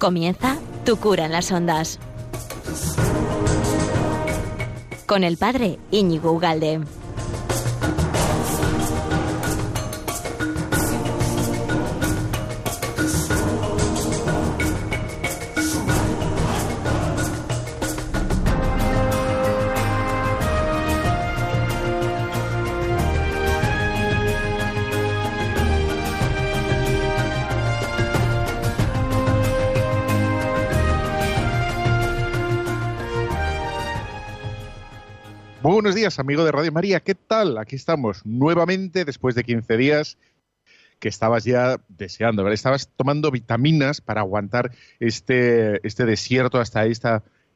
Comienza Tu cura en las ondas. Con el padre Íñigo Ugalde. Buenos días, amigo de Radio María. ¿Qué tal? Aquí estamos nuevamente después de 15 días que estabas ya deseando, ¿verdad? Estabas tomando vitaminas para aguantar este, este desierto hasta este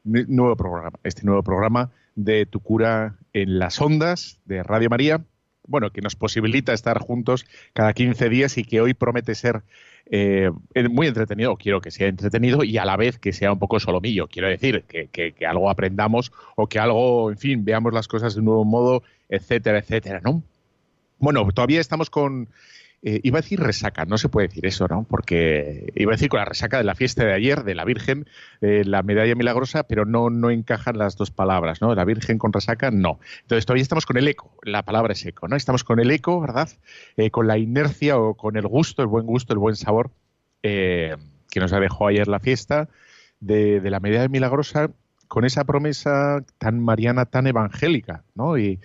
nuevo programa, este nuevo programa de Tu cura en las ondas de Radio María, bueno, que nos posibilita estar juntos cada 15 días y que hoy promete ser eh, muy entretenido, quiero que sea entretenido y a la vez que sea un poco solomillo. Quiero decir, que, que, algo aprendamos o que algo, en fin, veamos las cosas de un nuevo modo, etcétera, etcétera, ¿no? Bueno, todavía estamos con eh, iba a decir resaca, no se puede decir eso, ¿no? Porque iba a decir con la resaca de la fiesta de ayer, de la Virgen, eh, la medalla milagrosa, pero no, no encajan las dos palabras, ¿no? La Virgen con resaca, no. Entonces todavía estamos con el eco, la palabra es eco, ¿no? Estamos con el eco, ¿verdad? Eh, con la inercia o con el gusto, el buen gusto, el buen sabor que nos dejó ayer la fiesta de, de la medalla milagrosa con esa promesa tan mariana, tan evangélica, ¿no? Y,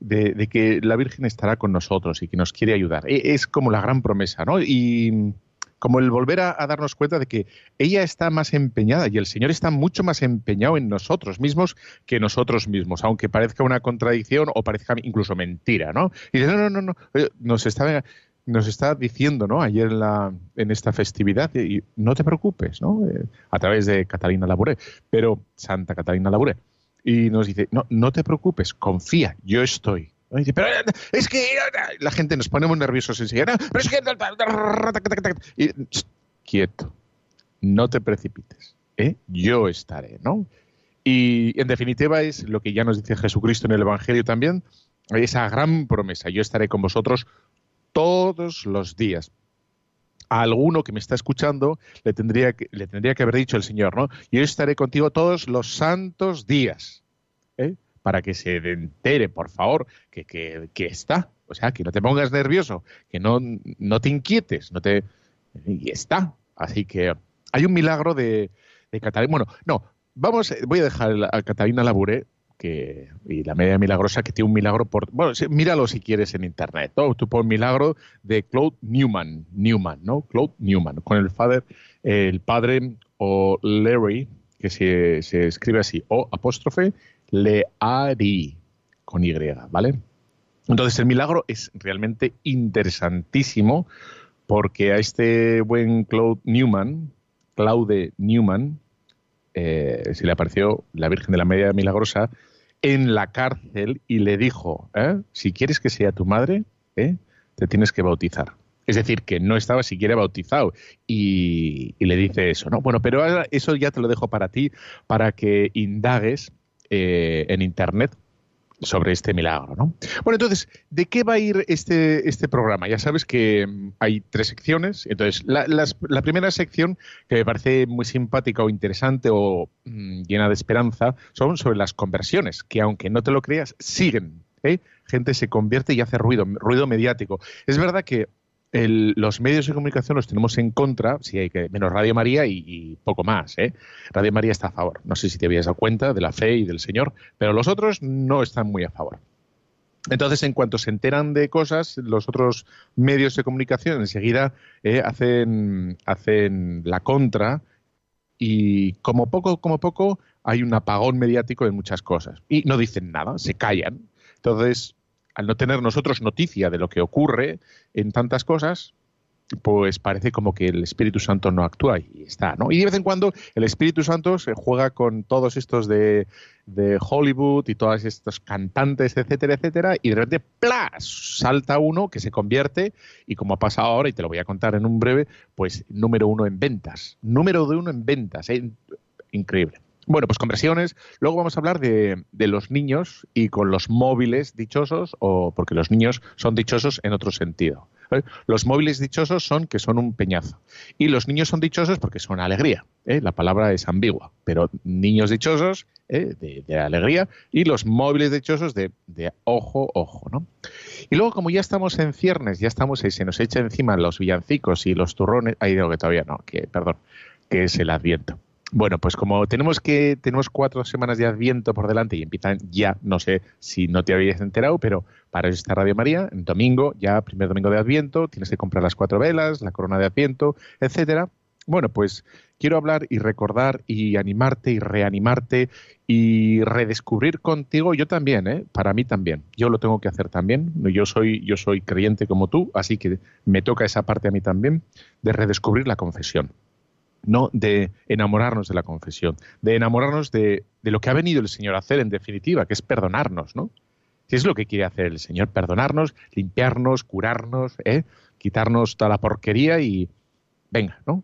de, que la Virgen estará con nosotros y que nos quiere ayudar. E, es como la gran promesa, ¿no? Y como el volver a, darnos cuenta de que ella está más empeñada y el Señor está mucho más empeñado en nosotros mismos que nosotros mismos, aunque parezca una contradicción o parezca incluso mentira, ¿no? Y dice, no, no, no, no, nos está, nos está diciendo, ¿no? Ayer en, la, en esta festividad, y no te preocupes, ¿no? Eh, a través de Catalina Labouré, pero Santa Catalina Labouré y nos dice, no, no te preocupes, confía, yo estoy. pero es que la gente nos ponemos nerviosos enseguida. Pero es que... Y, quieto, no te precipites, ¿eh? yo estaré, ¿no? Y en definitiva es lo que ya nos dice Jesucristo en el Evangelio también, esa gran promesa, yo estaré con vosotros todos los días, a alguno que me está escuchando le tendría que, le tendría que haber dicho el Señor, ¿no? Yo estaré contigo todos los santos días, ¿eh? para que se entere, por favor, que, que, está. O sea, que no te pongas nervioso, que no, no te inquietes, no te... Y está. Así que hay un milagro de, de Catalina. Bueno, no, vamos, voy a dejar a Catalina Labure que, y la media milagrosa que tiene un milagro por... Bueno, míralo si quieres en internet. ¿no? Tú pones milagro de Claude Newman, Newman, ¿no? Claude Newman, con el, father, el padre o Larry, que se, se escribe así, o apóstrofe, Leari, con Y, ¿vale? Entonces el milagro es realmente interesantísimo porque a este buen Claude Newman, Claude Newman, eh, se le apareció la Virgen de la Media Milagrosa en la cárcel y le dijo, ¿eh? si quieres que sea tu madre, ¿eh? te tienes que bautizar. Es decir, que no estaba siquiera bautizado y, le dice eso, ¿no? Bueno, pero eso ya te lo dejo para ti, para que indagues en Internet sobre este milagro, ¿no? Bueno, entonces, ¿de qué va a ir este, este programa? Ya sabes que mm, hay tres secciones. Entonces, la, primera sección, que me parece muy simpática o interesante o mm, llena de esperanza, son sobre las conversiones, que aunque no te lo creas, siguen. ¿eh? Gente se convierte y hace ruido, ruido mediático. Es verdad que los medios de comunicación los tenemos en contra, si hay que, menos Radio María y, poco más. ¿eh? Radio María está a favor. No sé si te habías dado cuenta de la fe y del Señor, pero los otros no están muy a favor. Entonces, en cuanto se enteran de cosas, los otros medios de comunicación enseguida eh, hacen, hacen la contra y como poco, como poco, hay un apagón mediático de muchas cosas. Y no dicen nada, se callan. Entonces, al no tener nosotros noticia de lo que ocurre en tantas cosas, pues parece como que el Espíritu Santo no actúa y está, ¿no? Y de vez en cuando el Espíritu Santo se juega con todos estos de, Hollywood y todos estos cantantes, etcétera, etcétera, y de repente, ¡plas! salta uno que se convierte, y como ha pasado ahora, y te lo voy a contar en un breve, pues número uno en ventas. Número de uno en ventas, ¿eh? increíble. Bueno, pues conversiones. Luego vamos a hablar de, los niños y con los móviles dichosos, o porque los niños son dichosos en otro sentido. Los móviles dichosos son que son un peñazo. Y los niños son dichosos porque son alegría. ¿eh? La palabra es ambigua. Pero niños dichosos ¿eh? de, alegría y los móviles dichosos de, de, ojo, ojo. ¿no? Y luego, como ya estamos en ciernes, ya estamos y se nos echa encima los villancicos y los turrones. Ahí digo que todavía no, que, perdón, que es el adviento. Bueno, pues como tenemos que tenemos cuatro semanas de Adviento por delante y empiezan ya, no sé si no te habías enterado, pero para eso está Radio María, en domingo, ya primer domingo de Adviento, tienes que comprar las cuatro velas, la corona de Adviento, etcétera. Bueno, pues quiero hablar y recordar y animarte y reanimarte y redescubrir contigo yo también, ¿eh? Para mí también. Yo lo tengo que hacer también. Yo soy yo soy creyente como tú, así que me toca esa parte a mí también de redescubrir la confesión no de enamorarnos de la confesión, de enamorarnos de, lo que ha venido el Señor a hacer en definitiva, que es perdonarnos, ¿no? Si es lo que quiere hacer el Señor, perdonarnos, limpiarnos, curarnos, ¿eh? quitarnos toda la porquería y venga, ¿no?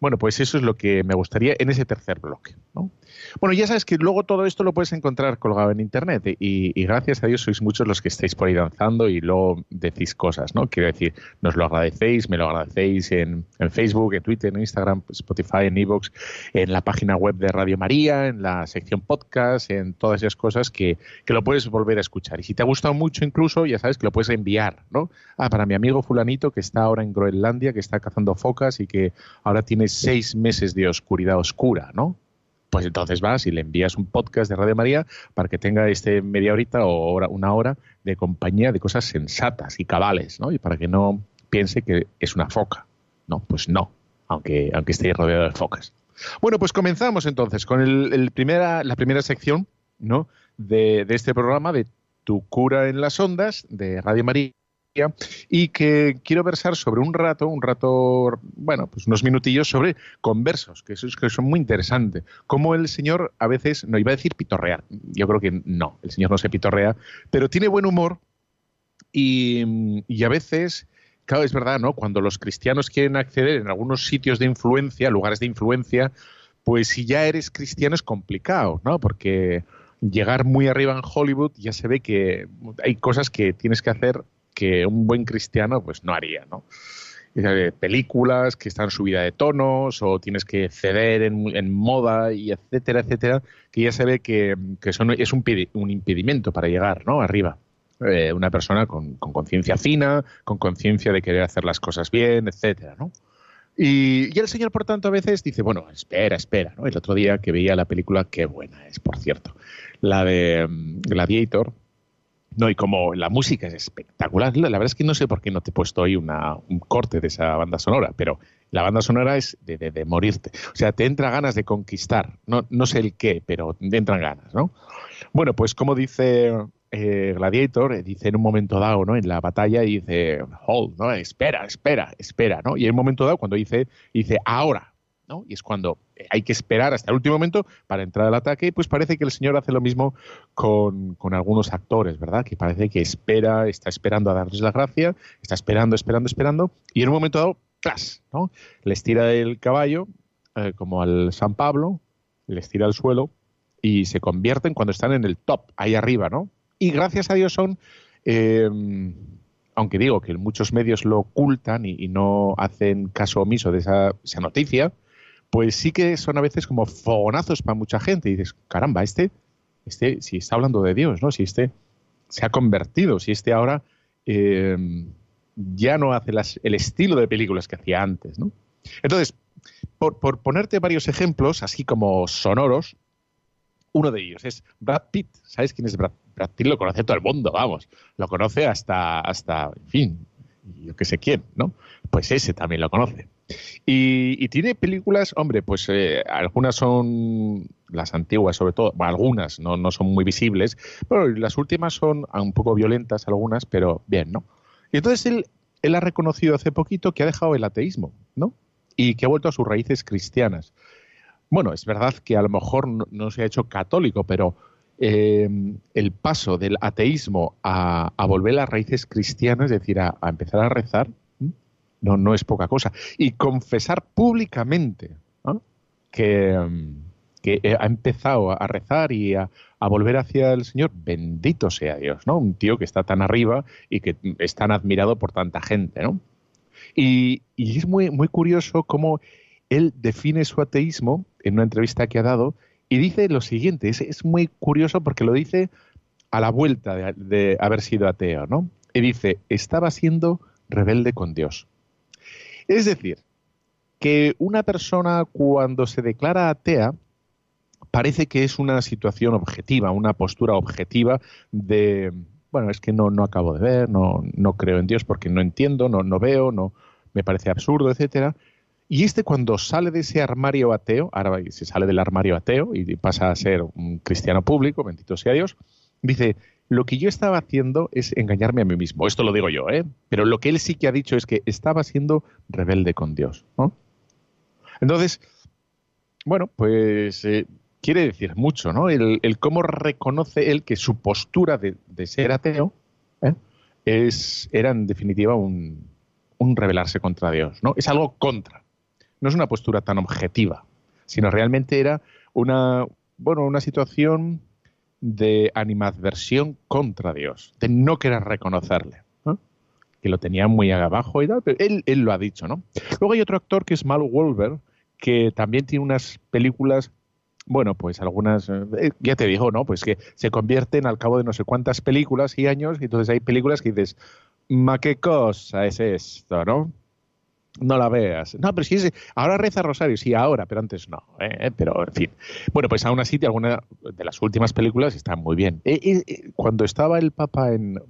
Bueno, pues eso es lo que me gustaría en ese tercer bloque. ¿no? Bueno, ya sabes que luego todo esto lo puedes encontrar colgado en Internet y, gracias a Dios sois muchos los que estáis por ahí danzando y luego decís cosas, ¿no? Quiero decir, nos lo agradecéis, me lo agradecéis en, Facebook, en Twitter, en Instagram, Spotify, en Evox, en la página web de Radio María, en la sección podcast, en todas esas cosas que, que lo puedes volver a escuchar. Y si te ha gustado mucho incluso, ya sabes que lo puedes enviar, ¿no? Ah, para mi amigo fulanito que está ahora en Groenlandia, que está cazando focas y que ahora tiene seis meses de oscuridad oscura, ¿no? pues entonces vas y le envías un podcast de Radio María para que tenga este media horita o hora, una hora de compañía de cosas sensatas y cabales, ¿no? Y para que no piense que es una foca. No, pues no, aunque, aunque esté rodeado de focas. Bueno, pues comenzamos entonces con el, primera, la primera sección ¿no? de, de este programa de Tu cura en las ondas de Radio María y que quiero versar sobre un rato, un rato, bueno, pues unos minutillos sobre conversos, que, eso, que son muy interesantes. Cómo el Señor a veces, no iba a decir pitorrear, yo creo que no, el Señor no se pitorrea, pero tiene buen humor y, y a veces... Claro, es verdad, ¿no? Cuando los cristianos quieren acceder en algunos sitios de influencia, lugares de influencia, pues si ya eres cristiano es complicado, ¿no? Porque llegar muy arriba en Hollywood ya se ve que hay cosas que tienes que hacer que un buen cristiano pues no haría, ¿no? películas que están subida de tonos o tienes que ceder en, moda y etcétera, etcétera, que ya se ve que, son, es un, un, impedimento para llegar ¿no? arriba. Eh, una persona con conciencia fina, con conciencia de querer hacer las cosas bien, etcétera, ¿no? Y, y, el señor, por tanto, a veces dice, bueno, espera, espera, ¿no? El otro día que veía la película, qué buena es, por cierto, la de mm, Gladiator, no, y como la música es espectacular, la, verdad es que no sé por qué no te he puesto hoy una, un corte de esa banda sonora, pero la banda sonora es de, de, morirte. O sea, te entra ganas de conquistar. No, no sé el qué, pero te entran ganas, ¿no? Bueno, pues como dice eh, Gladiator, eh, dice en un momento dado, ¿no? En la batalla, dice, hold, ¿no? Espera, espera, espera, ¿no? Y en un momento dado, cuando dice, dice, ahora, y es cuando hay que esperar hasta el último momento para entrar al ataque, pues parece que el señor hace lo mismo con, algunos actores, ¿verdad? Que parece que espera, está esperando a darles la gracia, está esperando, esperando, esperando, y en un momento dado, ¡plas! ¿no? Les tira el caballo, eh, como al San Pablo, les tira al suelo y se convierten cuando están en el top, ahí arriba, ¿no? Y gracias a Dios son... Em, aunque digo que muchos medios lo ocultan y, no hacen caso omiso de esa, esa noticia, pues sí que son a veces como fogonazos para mucha gente. Y dices, caramba, este, este, si está hablando de Dios, ¿no? Si este se ha convertido, si este ahora em, ya no hace el estilo de películas que hacía antes, ¿no? Entonces, por, ponerte varios ejemplos, así como sonoros, uno de ellos es Brad Pitt. ¿Sabes quién es Brad, Brad Pitt? Lo conoce todo el mundo, vamos. Lo conoce hasta, hasta, en fin, yo que sé quién, ¿no? Pues ese también lo conoce. Y, tiene películas, hombre, pues eh, algunas son las antiguas, sobre todo, bueno, algunas no, no son muy visibles, pero las últimas son un poco violentas algunas, pero bien, ¿no? Y entonces él, él ha reconocido hace poquito que ha dejado el ateísmo, ¿no? Y que ha vuelto a sus raíces cristianas. Bueno, es verdad que a lo mejor no, se ha hecho católico, pero eh, el paso del ateísmo a, volver a las raíces cristianas, es decir, a empezar a rezar, no, no es poca cosa. Y confesar públicamente que, que, ha empezado a rezar y a, volver hacia el Señor, bendito sea Dios, ¿no? Un tío que está tan arriba y que es tan admirado por tanta gente, ¿no? Y, es muy, muy curioso cómo él define su ateísmo en una entrevista que ha dado y dice lo siguiente, es, muy curioso porque lo dice a la vuelta de, de, haber sido ateo, ¿no? Y dice, estaba siendo rebelde con Dios. Es decir, que una persona cuando se declara atea, parece que es una situación objetiva, una postura objetiva de, bueno, es que no, no acabo de ver, no, no creo en Dios porque no entiendo, no, no veo, no me parece absurdo, etcétera. Y este cuando sale de ese armario ateo, ahora se sale del armario ateo y pasa a ser un cristiano público, bendito sea Dios, dice, lo que yo estaba haciendo es engañarme a mí mismo. Esto lo digo yo, ¿eh? Pero lo que él sí que ha dicho es que estaba siendo rebelde con Dios, ¿no? Entonces, bueno, pues eh, quiere decir mucho, ¿no? El, cómo reconoce él que su postura de, ser ateo ¿eh? es, era en definitiva un, un rebelarse contra Dios, ¿no? Es algo contra. No es una postura tan objetiva, sino realmente era una, bueno, una situación de animadversión contra Dios, de no querer reconocerle, que lo tenía muy abajo y tal, pero él, él, lo ha dicho, ¿no? Luego hay otro actor que es Mal Wolver, que también tiene unas películas bueno, pues algunas, eh, ya te digo, ¿no? Pues que se convierten al cabo de no sé cuántas películas y años, y entonces hay películas que dices, ma qué cosa es esto, ¿no? No la veas. No, pero si es, ahora reza Rosario, sí, ahora, pero antes no. ¿eh? Pero, en fin. Bueno, pues aún así, alguna de las últimas películas están muy bien. Eh, eh, cuando estaba el Papa en.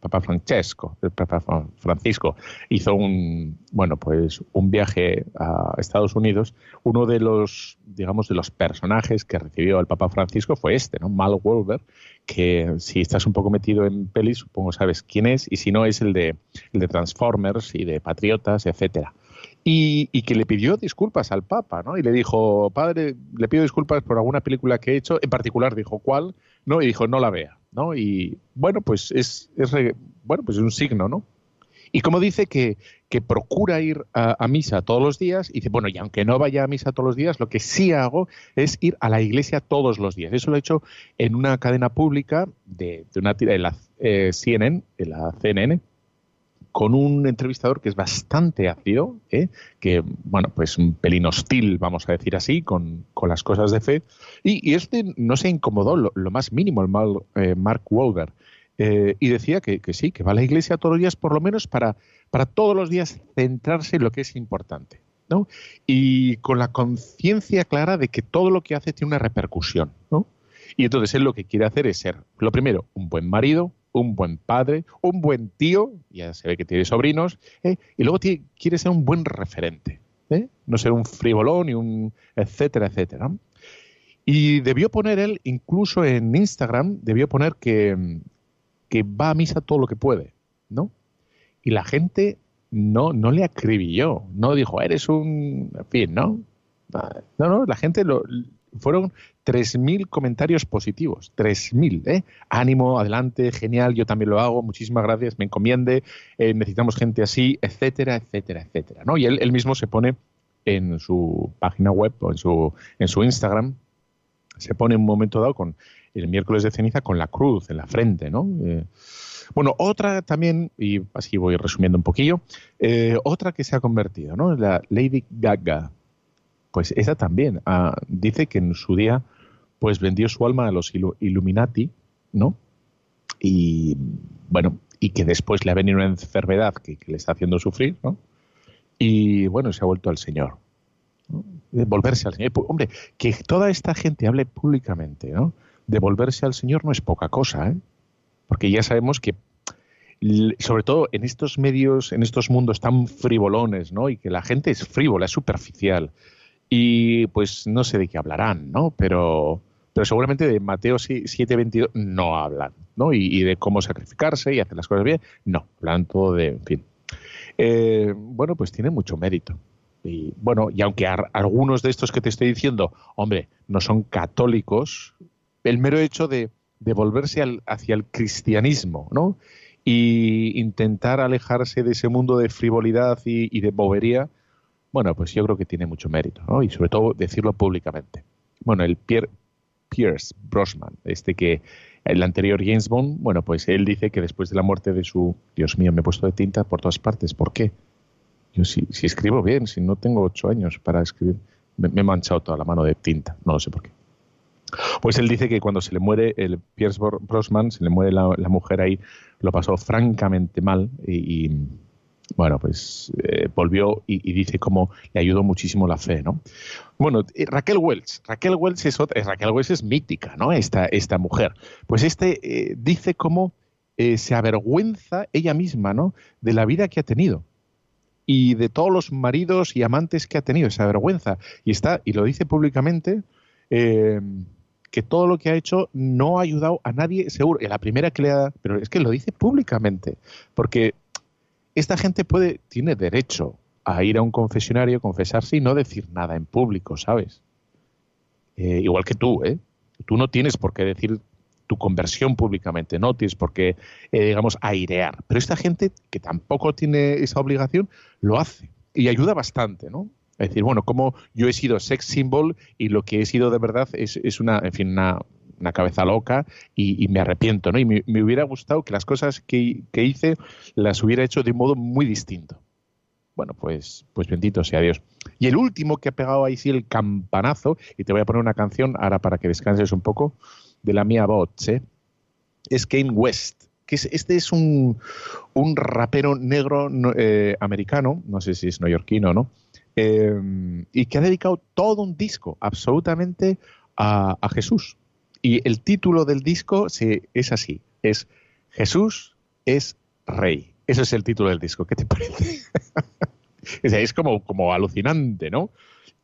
Papa Francesco, el Papa Francisco, hizo un. Bueno, pues un viaje a Estados Unidos. Uno de los, digamos, de los personajes que recibió el Papa Francisco fue este, ¿no? Mal Wolver, que si estás un poco metido en pelis, supongo sabes quién es, y si no es el de, el de Transformers y de Patriotas, etcétera. Y, y, que le pidió disculpas al Papa, ¿no? Y le dijo, padre, le pido disculpas por alguna película que he hecho, en particular dijo cuál, ¿no? Y dijo, no la vea, ¿no? Y bueno, pues es, es bueno, pues es un signo, ¿no? Y como dice que, que procura ir a, misa todos los días, y dice, bueno, y aunque no vaya a misa todos los días, lo que sí hago es ir a la iglesia todos los días. Eso lo he hecho en una cadena pública de, de una de la eh, CNN, de la CNN, con un entrevistador que es bastante ácido, ¿eh? que, bueno, pues un pelín hostil, vamos a decir así, con, con las cosas de fe. Y, este no se incomodó lo, más mínimo, el mal, eh, Mark Wahlberg. Eh, y decía que, sí, que va a la iglesia todos los días, por lo menos para, para todos los días centrarse en lo que es importante. ¿no? Y con la conciencia clara de que todo lo que hace tiene una repercusión. ¿no? Y entonces él lo que quiere hacer es ser, lo primero, un buen marido, un buen padre, un buen tío, ya se ve que tiene sobrinos, ¿eh? y luego quiere ser un buen referente. ¿eh? No ser un frivolón y un etcétera, etcétera. Y debió poner él, incluso en Instagram, debió poner que, que va a misa todo lo que puede, ¿no? Y la gente no, no le acribilló, no dijo, eres un, en fin, ¿no? No, no, la gente lo, fueron 3.000 comentarios positivos, 3.000, ¿eh? Ánimo, adelante, genial, yo también lo hago, muchísimas gracias, me encomiende, eh, necesitamos gente así, etcétera, etcétera, etcétera, ¿no? Y él, él, mismo se pone en su página web o en su, en su Instagram, se pone en un momento dado con el miércoles de ceniza con la cruz en la frente, ¿no? Eh, bueno, otra también, y así voy resumiendo un poquillo, eh, otra que se ha convertido, ¿no? La Lady Gaga. Pues esa también ah, dice que en su día pues vendió su alma a los Illuminati, ¿no? Y bueno, y que después le ha venido una enfermedad que, le está haciendo sufrir, ¿no? Y bueno, se ha vuelto al Señor. Volverse al Señor. Pues, hombre, que toda esta gente hable públicamente, ¿no? Devolverse al Señor no es poca cosa, ¿eh? porque ya sabemos que sobre todo en estos medios, en estos mundos tan frivolones, ¿no? Y que la gente es frívola, es superficial. Y pues no sé de qué hablarán, ¿no? Pero, pero seguramente de Mateo 7:22 no hablan, ¿no? Y, de cómo sacrificarse y hacer las cosas bien, no, hablan todo de, en fin. Eh, bueno, pues tiene mucho mérito. Y bueno, y aunque algunos de estos que te estoy diciendo, hombre, no son católicos, el mero hecho de, volverse hacia el cristianismo, ¿no? Y intentar alejarse de ese mundo de frivolidad y, de bobería, bueno, pues yo creo que tiene mucho mérito, ¿no? Y sobre todo decirlo públicamente. Bueno, el Pierce Brosnan, este que el anterior James Bond, bueno, pues él dice que después de la muerte de su, Dios mío, me he puesto de tinta por todas partes, ¿por qué? Yo si, si escribo bien, si no tengo ocho años para escribir, me he manchado toda la mano de tinta, no lo sé por qué. Pues él dice que cuando se le muere el Pierce Brosnan, se le muere la, mujer ahí, lo pasó francamente mal y, bueno, pues eh, volvió y, dice cómo le ayudó muchísimo la fe, ¿no? Bueno, Raquel Welch, Raquel Welch es otra, Raquel Welch es mítica, ¿no? Esta, esta mujer. Pues este eh, dice cómo eh, se avergüenza ella misma, ¿no? De la vida que ha tenido y de todos los maridos y amantes que ha tenido, esa vergüenza. Y está, y lo dice públicamente, que todo lo que ha hecho no ha ayudado a nadie, seguro. Y la primera que le ha. Pero es que lo dice públicamente. Porque esta gente puede, tiene derecho a ir a un confesionario, confesarse y no decir nada en público, ¿sabes? Eh, igual que tú, ¿eh? Tú no tienes por qué decir tu conversión públicamente, no tienes por qué, eh, digamos, airear. Pero esta gente que tampoco tiene esa obligación, lo hace. Y ayuda bastante, ¿no? Es decir, bueno, como yo he sido sex symbol y lo que he sido de verdad es, es una, en fin, una, una cabeza loca y, me arrepiento, ¿no? Y me, hubiera gustado que las cosas que, que, hice las hubiera hecho de un modo muy distinto. Bueno, pues, pues bendito sea Dios. Y el último que ha pegado ahí sí el campanazo, y te voy a poner una canción ahora para que descanses un poco, de la mía voz, ¿eh? es Kane West. Que es, este es un, un rapero negro eh, americano, no sé si es neoyorquino o no, Em, y que ha dedicado todo un disco absolutamente a, Jesús. Y el título del disco es así, es Jesús es Rey. Ese es el título del disco. ¿Qué te parece? es como, como alucinante, ¿no?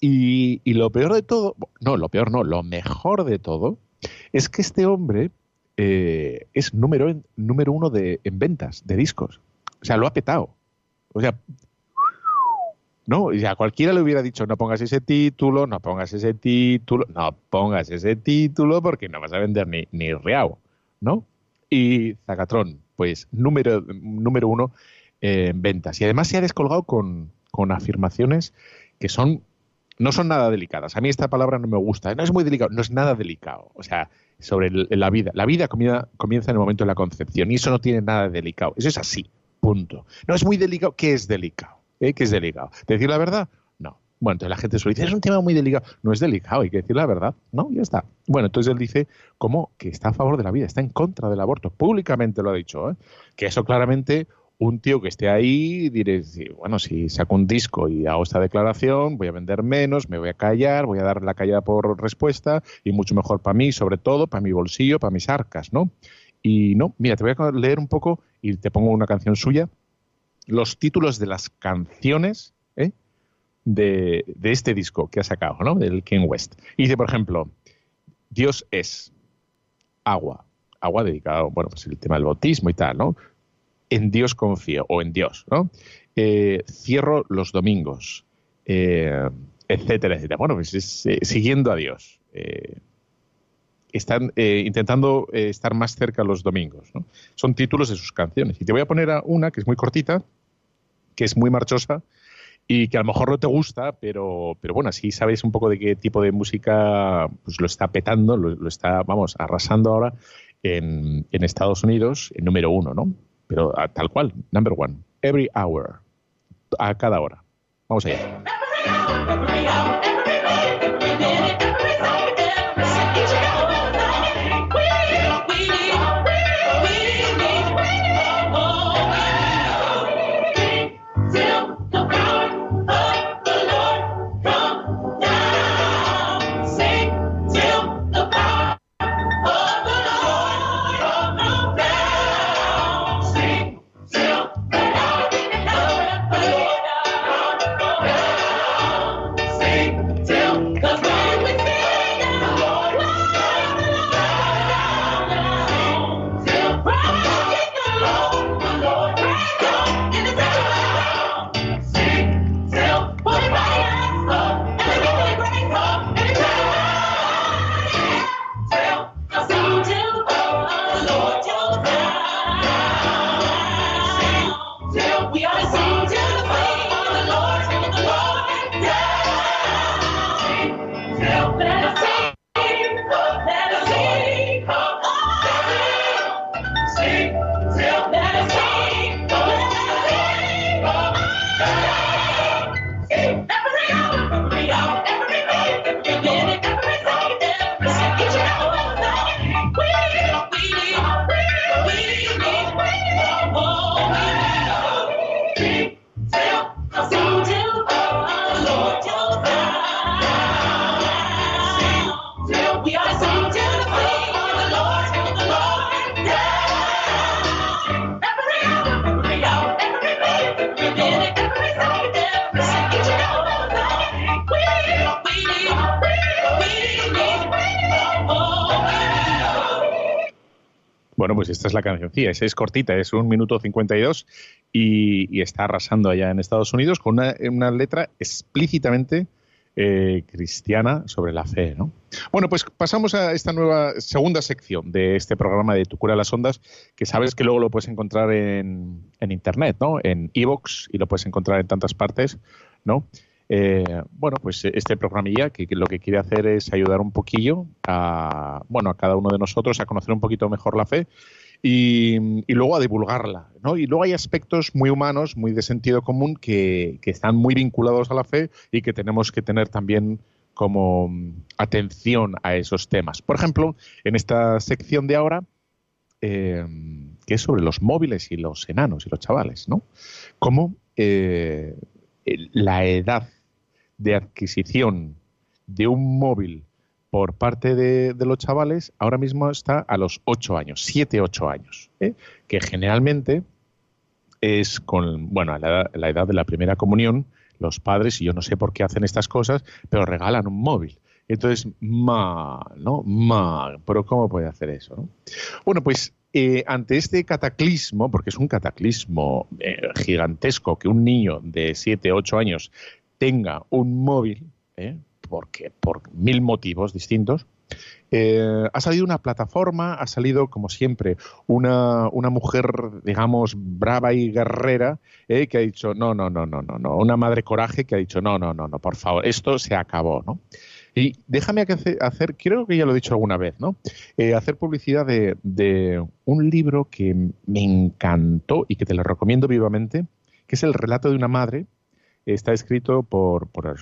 Y, lo peor de todo, no, lo peor no, lo mejor de todo es que este hombre eh, es número, número uno de, en ventas de discos. O sea, lo ha petado. O sea, ¿no? Y a cualquiera le hubiera dicho, no pongas ese título, no pongas ese título, no pongas ese título porque no vas a vender ni, ni reao, ¿no? Y Zagatron, pues número, número uno en ventas. Y además se ha descolgado con, afirmaciones que son no son nada delicadas. A mí esta palabra no me gusta. No es muy delicado, no es nada delicado. O sea, sobre la vida. La vida comienza en el momento de la concepción y eso no tiene nada de delicado. Eso es así, punto. No es muy delicado. ¿Qué es delicado? Que es delicado. ¿Decir la verdad? No. Bueno, entonces la gente suele decir, es un tema muy delicado. No es delicado, hay que decir la verdad. No, ya está. Bueno, entonces él dice como que está a favor de la vida, está en contra del aborto. Públicamente lo ha dicho. ¿eh? Que eso claramente un tío que esté ahí diré, bueno, si saco un disco y hago esta declaración, voy a vender menos, me voy a callar, voy a dar la callada por respuesta y mucho mejor para mí, sobre todo para mi bolsillo, para mis arcas, ¿no? Y no, mira, te voy a leer un poco y te pongo una canción suya los títulos de las canciones ¿eh? de, este disco que ha sacado, ¿no? Del King West. Y dice, por ejemplo, Dios es agua. Agua dedicado, bueno, pues el tema del bautismo y tal, ¿no? En Dios confío, o en Dios, ¿no? Eh, cierro los domingos, eh, etcétera, etcétera. Bueno, pues es siguiendo a Dios están eh, intentando eh, estar más cerca los domingos. ¿no? Son títulos de sus canciones. Y te voy a poner a una que es muy cortita, que es muy marchosa y que a lo mejor no te gusta, pero, pero bueno, así sabes un poco de qué tipo de música pues lo está petando, lo, está, vamos, arrasando ahora en, en, Estados Unidos, en número uno, ¿no? Pero tal cual, number one, every hour, a cada hora. Vamos allá. Bueno, pues esta es la cancioncilla, es, cortita, es un minuto 52 y, y está arrasando allá en Estados Unidos con una, una letra explícitamente eh, cristiana sobre la fe. ¿no? Bueno, pues pasamos a esta nueva segunda sección de este programa de Tu cura las ondas, que sabes que luego lo puedes encontrar en, en internet, ¿no? En Evox y lo puedes encontrar en tantas partes, ¿no? Eh, bueno, pues este programilla que, que, lo que quiere hacer es ayudar un poquillo a, bueno, a cada uno de nosotros a conocer un poquito mejor la fe y, y, luego a divulgarla. ¿no? Y luego hay aspectos muy humanos, muy de sentido común, que, que, están muy vinculados a la fe y que tenemos que tener también como atención a esos temas. Por ejemplo, en esta sección de ahora, eh, que es sobre los móviles y los enanos y los chavales, ¿no? Cómo eh, la edad de adquisición de un móvil por parte de, los chavales ahora mismo está a los 8 años, 7, 8 años, ¿eh? que generalmente es con, bueno, la, la, edad de la primera comunión, los padres, y yo no sé por qué hacen estas cosas, pero regalan un móvil. Entonces, ma, ¿no? Ma, pero ¿cómo puede hacer eso? ¿no? Bueno, pues eh, ante este cataclismo, porque es un cataclismo eh, gigantesco que un niño de 7, 8 años tenga un móvil, ¿eh? Porque por mil motivos distintos, eh, ha salido una plataforma, ha salido, como siempre, una, una mujer, digamos, brava y guerrera, eh, que ha dicho, no, no, no, no, no, no, una madre coraje que ha dicho, no, no, no, no, por favor, esto se acabó, ¿no? Y déjame hacer, creo que ya lo he dicho alguna vez, ¿no? Eh, hacer publicidad de, de un libro que me encantó y que te lo recomiendo vivamente, que es el relato de una madre está escrito por, por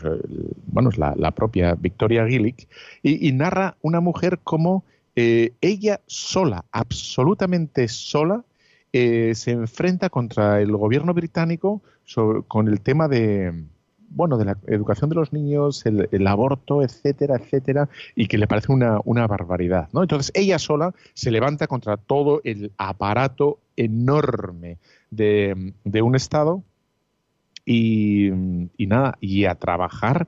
bueno, la, la, propia Victoria Gillick y, narra una mujer como eh, ella sola, absolutamente sola, eh, se enfrenta contra el gobierno británico con el tema de, bueno, de la educación de los niños, el, el, aborto, etcétera, etcétera, y que le parece una, una barbaridad, ¿no? Entonces ella sola se levanta contra todo el aparato enorme de, de un Estado y, y, nada, y a trabajar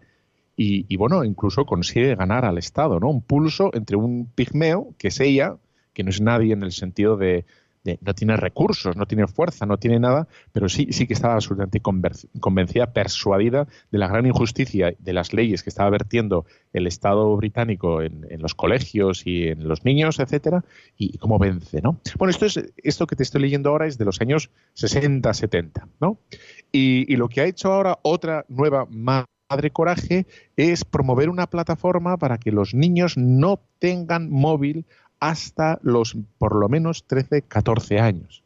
y, y, bueno, incluso consigue ganar al Estado, ¿no? Un pulso entre un pigmeo, que es ella, que no es nadie en el sentido de, de no tiene recursos, no tiene fuerza, no tiene nada, pero sí, sí que estaba absolutamente convencida, persuadida de la gran injusticia de las leyes que estaba vertiendo el Estado británico en, en los colegios y en los niños, etcétera, y, y, cómo vence, ¿no? Bueno, esto es esto que te estoy leyendo ahora es de los años 60, 70, ¿no? Y, y lo que ha hecho ahora otra nueva Madre Coraje es promover una plataforma para que los niños no tengan móvil hasta los por lo menos 13, 14 años.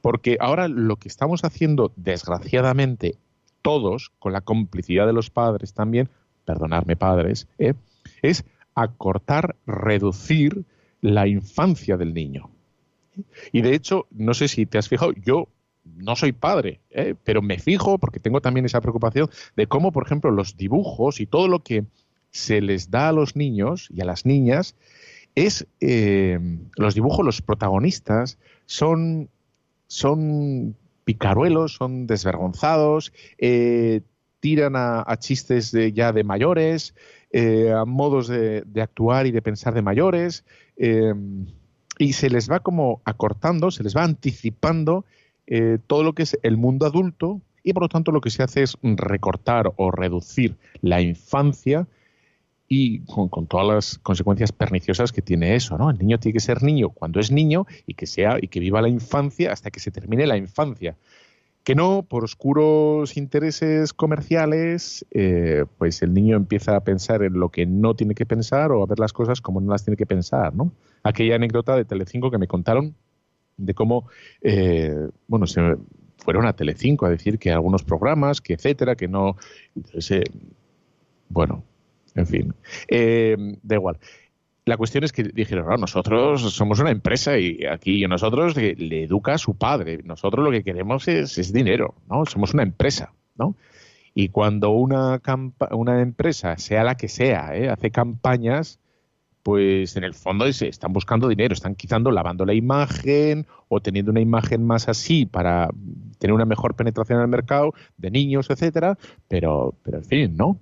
Porque ahora lo que estamos haciendo, desgraciadamente, todos, con la complicidad de los padres también, perdonadme padres, ¿eh? es acortar, reducir la infancia del niño. Y de hecho, no sé si te has fijado, yo no soy padre, ¿eh? pero me fijo, porque tengo también esa preocupación, de cómo, por ejemplo, los dibujos y todo lo que se les da a los niños y a las niñas es eh, los dibujos, los protagonistas son, son picaruelos, son desvergonzados, eh, tiran a, chistes de, ya de mayores, eh, a modos de, de, actuar y de pensar de mayores, y se les va como acortando, se les va anticipando todo lo que es el mundo adulto y por lo tanto lo que se hace es recortar o reducir la infancia y con, todas las consecuencias perniciosas que tiene eso, ¿no? El niño tiene que ser niño cuando es niño y que sea y que viva la infancia hasta que se termine la infancia. Que no, por oscuros intereses comerciales, eh, pues el niño empieza a pensar en lo que no tiene que pensar o a ver las cosas como no las tiene que pensar, ¿no? Aquella anécdota de Telecinco que me contaron de cómo, eh, bueno, se fueron a Telecinco a decir que algunos programas, que etcétera, que no... Entonces, bueno, en fin, eh, da igual. La cuestión es que dijeron, no, nosotros somos una empresa y aquí nosotros le, educa a su padre. Nosotros lo que queremos es, es dinero, ¿no? Somos una empresa, ¿no? Y cuando una, una empresa, sea la que sea, ¿eh? hace campañas, pues en el fondo se están buscando dinero, están quizando lavando la imagen o teniendo una imagen más así para tener una mejor penetración en el mercado de niños, etcétera, pero, pero en fin, ¿no?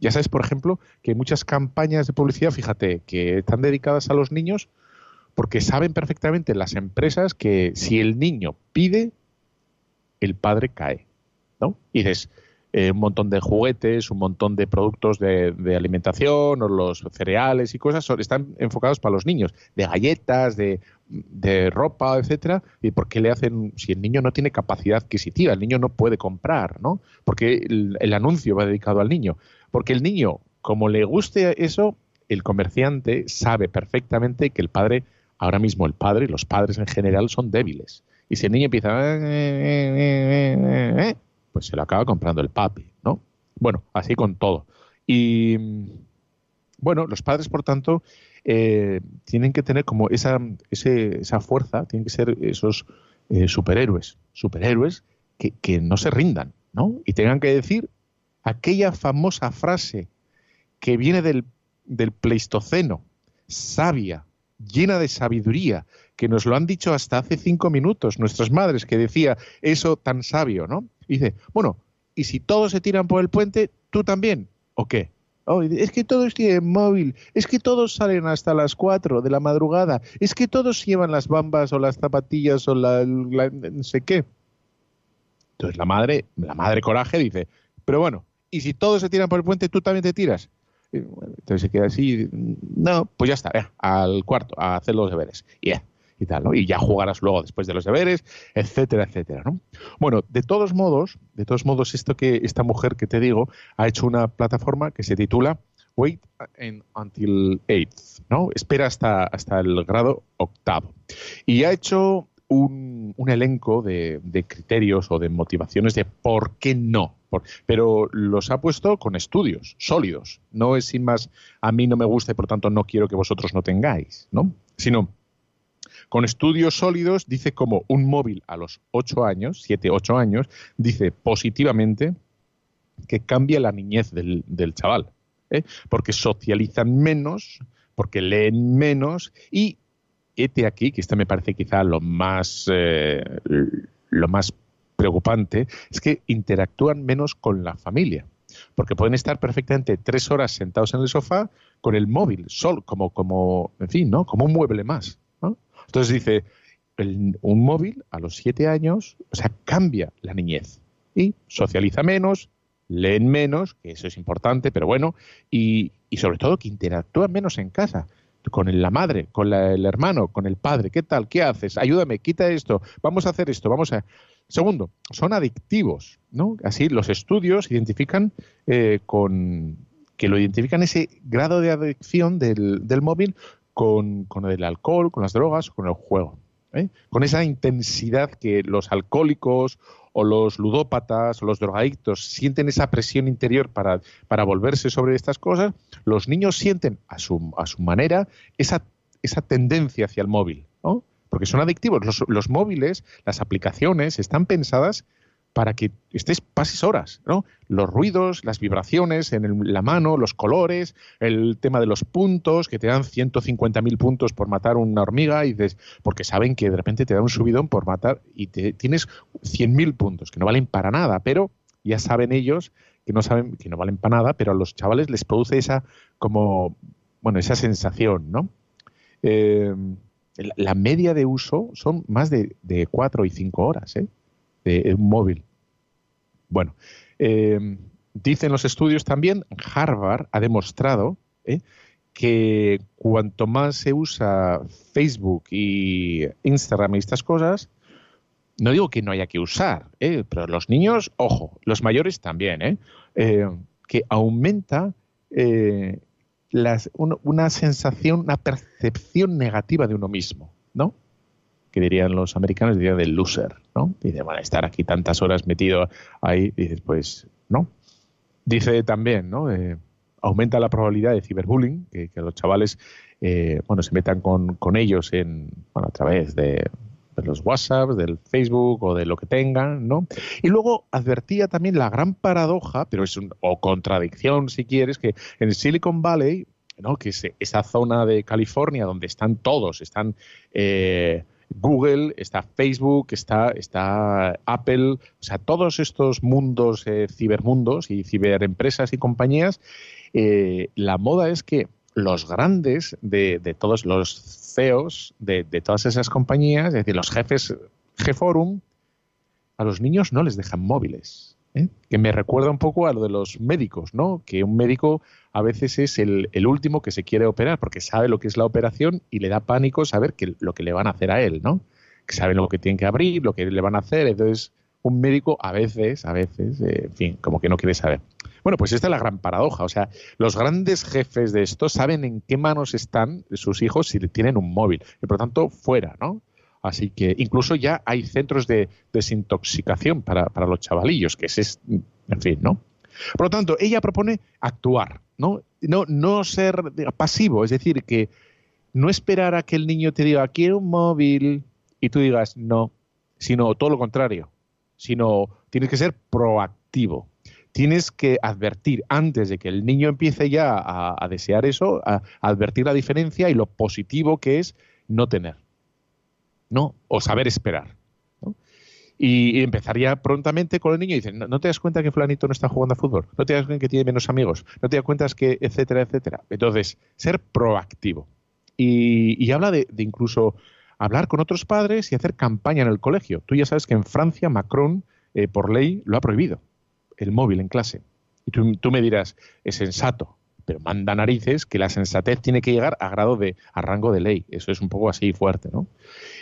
Ya sabes, por ejemplo, que muchas campañas de publicidad, fíjate, que están dedicadas a los niños, Porque saben perfectamente las empresas que si el niño pide, el padre cae. ¿no? Y dices, eh, un montón de juguetes, un montón de productos de, alimentación o los cereales y cosas están enfocados para los niños, de galletas, de, ropa, etcétera. ¿Y por qué le hacen si el niño no tiene capacidad adquisitiva? El niño no puede comprar, ¿no? Porque el, el anuncio va dedicado al niño. Porque el niño, como le guste eso, el comerciante sabe perfectamente que el padre, ahora mismo el padre y los padres en general son débiles. Y si el niño empieza, pues se lo acaba comprando el papi, ¿no? Bueno, así con todo. Y bueno, los padres, por tanto, eh, tienen que tener como esa, esa fuerza, tienen que ser esos eh, superhéroes, superhéroes que, que no se rindan, ¿no? Y tengan que decir aquella famosa frase que viene del del Pleistoceno, sabia, llena de sabiduría, que nos lo han dicho hasta hace cinco minutos nuestras madres, que decía eso tan sabio, ¿no? Dice, bueno, ¿y si todos se tiran por el puente, tú también? ¿O qué? Oh, es que todos tienen móvil, es que todos salen hasta las cuatro de la madrugada, es que todos llevan las bambas o las zapatillas o la, no sé qué. Entonces la madre, la madre coraje dice, pero bueno, ¿y si todos se tiran por el puente, tú también te tiras? Entonces se queda así, no, pues ya está, al cuarto, a hacer los deberes. Y y ya jugarás luego después de los deberes, etcétera, etcétera, ¿no? Bueno, de todos modos, de todos modos, esto que esta mujer que te digo ha hecho una plataforma que se titula Wait until eighth, ¿no? Espera hasta, hasta el grado octavo. Y ha hecho un, elenco de, criterios o de motivaciones de por qué no. pero los ha puesto con estudios sólidos. No es sin más, a mí no me gusta y por tanto no quiero que vosotros no tengáis, ¿no? Sino con estudios sólidos dice como un móvil a los 8 años, 7, 8 años, dice positivamente que cambia la niñez del, chaval. ¿eh? Porque socializan menos, porque leen menos y este aquí, que este me parece quizá lo más, eh, lo más preocupante, es que interactúan menos con la familia. Porque pueden estar perfectamente tres horas sentados en el sofá con el móvil, sol, como, como, en fin, ¿no? Como un mueble más. Entonces dice, un móvil a los siete años, o sea, cambia la niñez. Y socializa menos, leen menos, que eso es importante, pero bueno, y, y sobre todo que interactúan menos en casa con la madre, con el hermano, con el padre. ¿Qué tal? ¿Qué haces? Ayúdame, quita esto. Vamos a hacer esto. Vamos a. Segundo, son adictivos, ¿no? Así los estudios identifican eh, con que lo identifican ese grado de adicción del, del móvil con, con, el alcohol, con las drogas, con el juego. ¿eh? Con esa intensidad que los alcohólicos o los ludópatas o los drogadictos sienten esa presión interior para, para volverse sobre estas cosas, los niños sienten a su, a su manera esa, esa tendencia hacia el móvil, ¿no? Porque son adictivos. Los, los móviles, las aplicaciones, están pensadas para que estés pases horas, ¿no? Los ruidos, las vibraciones en la mano, los colores, el tema de los puntos, que te dan 150.000 puntos por matar una hormiga, y dices, porque saben que de repente te da un subidón por matar y te, tienes 100.000 puntos, que no valen para nada, pero ya saben ellos que no saben que no valen para nada, pero a los chavales les produce esa como bueno esa sensación, ¿no? Eh, la media de uso son más de, de 4 y 5 horas, ¿eh? De un móvil. Bueno, eh, dicen los estudios también, Harvard ha demostrado eh, que cuanto más se usa Facebook y Instagram y estas cosas, no digo que no haya que usar, eh, pero los niños, ojo, los mayores también, que aumenta una sensación, una percepción negativa de uno mismo, ¿no? Que dirían los americanos, diría del loser, ¿no? Dice, bueno, estar aquí tantas horas metido ahí, dices, pues no. Dice también, ¿no? Eh, aumenta la probabilidad de ciberbullying, que, los chavales, eh, bueno, se metan con, con ellos en, bueno, a través de, los WhatsApp, del Facebook o de lo que tengan, ¿no? Y luego advertía también la gran paradoja, pero es un, o contradicción si quieres, que en Silicon Valley, ¿no? Que es esa zona de California donde están todos, están eh, Google, está Facebook, está, está Apple, o sea, todos estos mundos, eh, cibermundos y ciberempresas y compañías, eh, la moda es que los grandes de, todos los CEOs de, todas esas compañías, es decir, los jefes G-Forum, a los niños no les dejan móviles. ¿Eh? Que me recuerda un poco a lo de los médicos, ¿no? Que un médico a veces es el, último que se quiere operar porque sabe lo que es la operación y le da pánico saber lo que le van a hacer a él, ¿no? Que saben lo que tienen que abrir, lo que le van a hacer. Entonces, un médico a veces, a veces, eh, en fin, como que no quiere saber. Bueno, pues esta es la gran paradoja. O sea, los grandes jefes de esto saben en qué manos están sus hijos si tienen un móvil. Y por lo tanto, fuera, ¿no? Así que incluso ya hay centros de desintoxicación para, para los chavalillos, que es, en fin, ¿no? Por lo tanto, ella propone actuar, ¿no? No, no ser pasivo, es decir, que no esperar a que el niño te diga, quiero un móvil, y tú digas no, sino todo lo contrario, sino tienes que ser proactivo tienes que advertir antes de que el niño empiece ya a, desear eso, advertir la diferencia y lo positivo que es no tener, ¿no? O saber esperar. Y, empezaría prontamente con el niño y dice, ¿No, te das cuenta que fulanito no está jugando a fútbol? ¿No te das cuenta que tiene menos amigos? ¿No te das cuenta que, etcétera, etcétera? Entonces, ser proactivo. Y, habla de, incluso hablar con otros padres y hacer campaña en el colegio. Tú ya sabes que en Francia Macron, eh, por ley, lo ha prohibido el móvil en clase. Y tú, me dirás, es sensato, pero manda narices que la sensatez tiene que llegar a grado de, a rango de ley. Eso es un poco así fuerte, ¿no?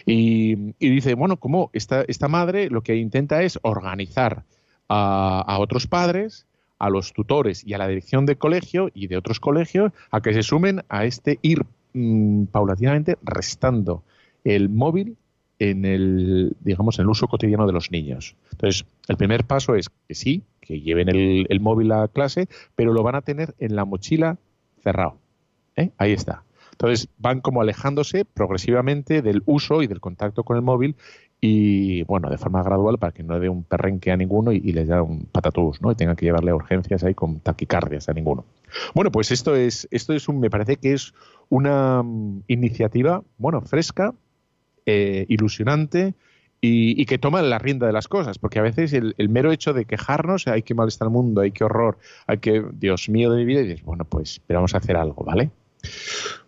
Y, dice, bueno, como esta, esta madre lo que intenta es organizar a, otros padres, a los tutores y a la dirección de colegio y de otros colegios a que se sumen a este ir mm, paulatinamente restando el móvil en el, digamos, en el uso cotidiano de los niños. Entonces, el primer paso es que sí, que lleven el, móvil a clase, pero lo van a tener en la mochila cerrado. ¿eh? Ahí está. Entonces, van como alejándose progresivamente del uso y del contacto con el móvil y, bueno, de forma gradual para que no dé un perrenque a ninguno y, les dé un patatús, ¿no? Y tengan que llevarle urgencias ahí con taquicardias a ninguno. Bueno, pues esto es, esto es un, me parece que es una mm, iniciativa, bueno, fresca, eh, ilusionante y, que toma la rienda de las cosas, porque a veces el, mero hecho de quejarnos, hay que mal está el mundo, hay que horror, hay que, Dios mío de mi vida, y dices, bueno, pues a hacer algo, ¿vale?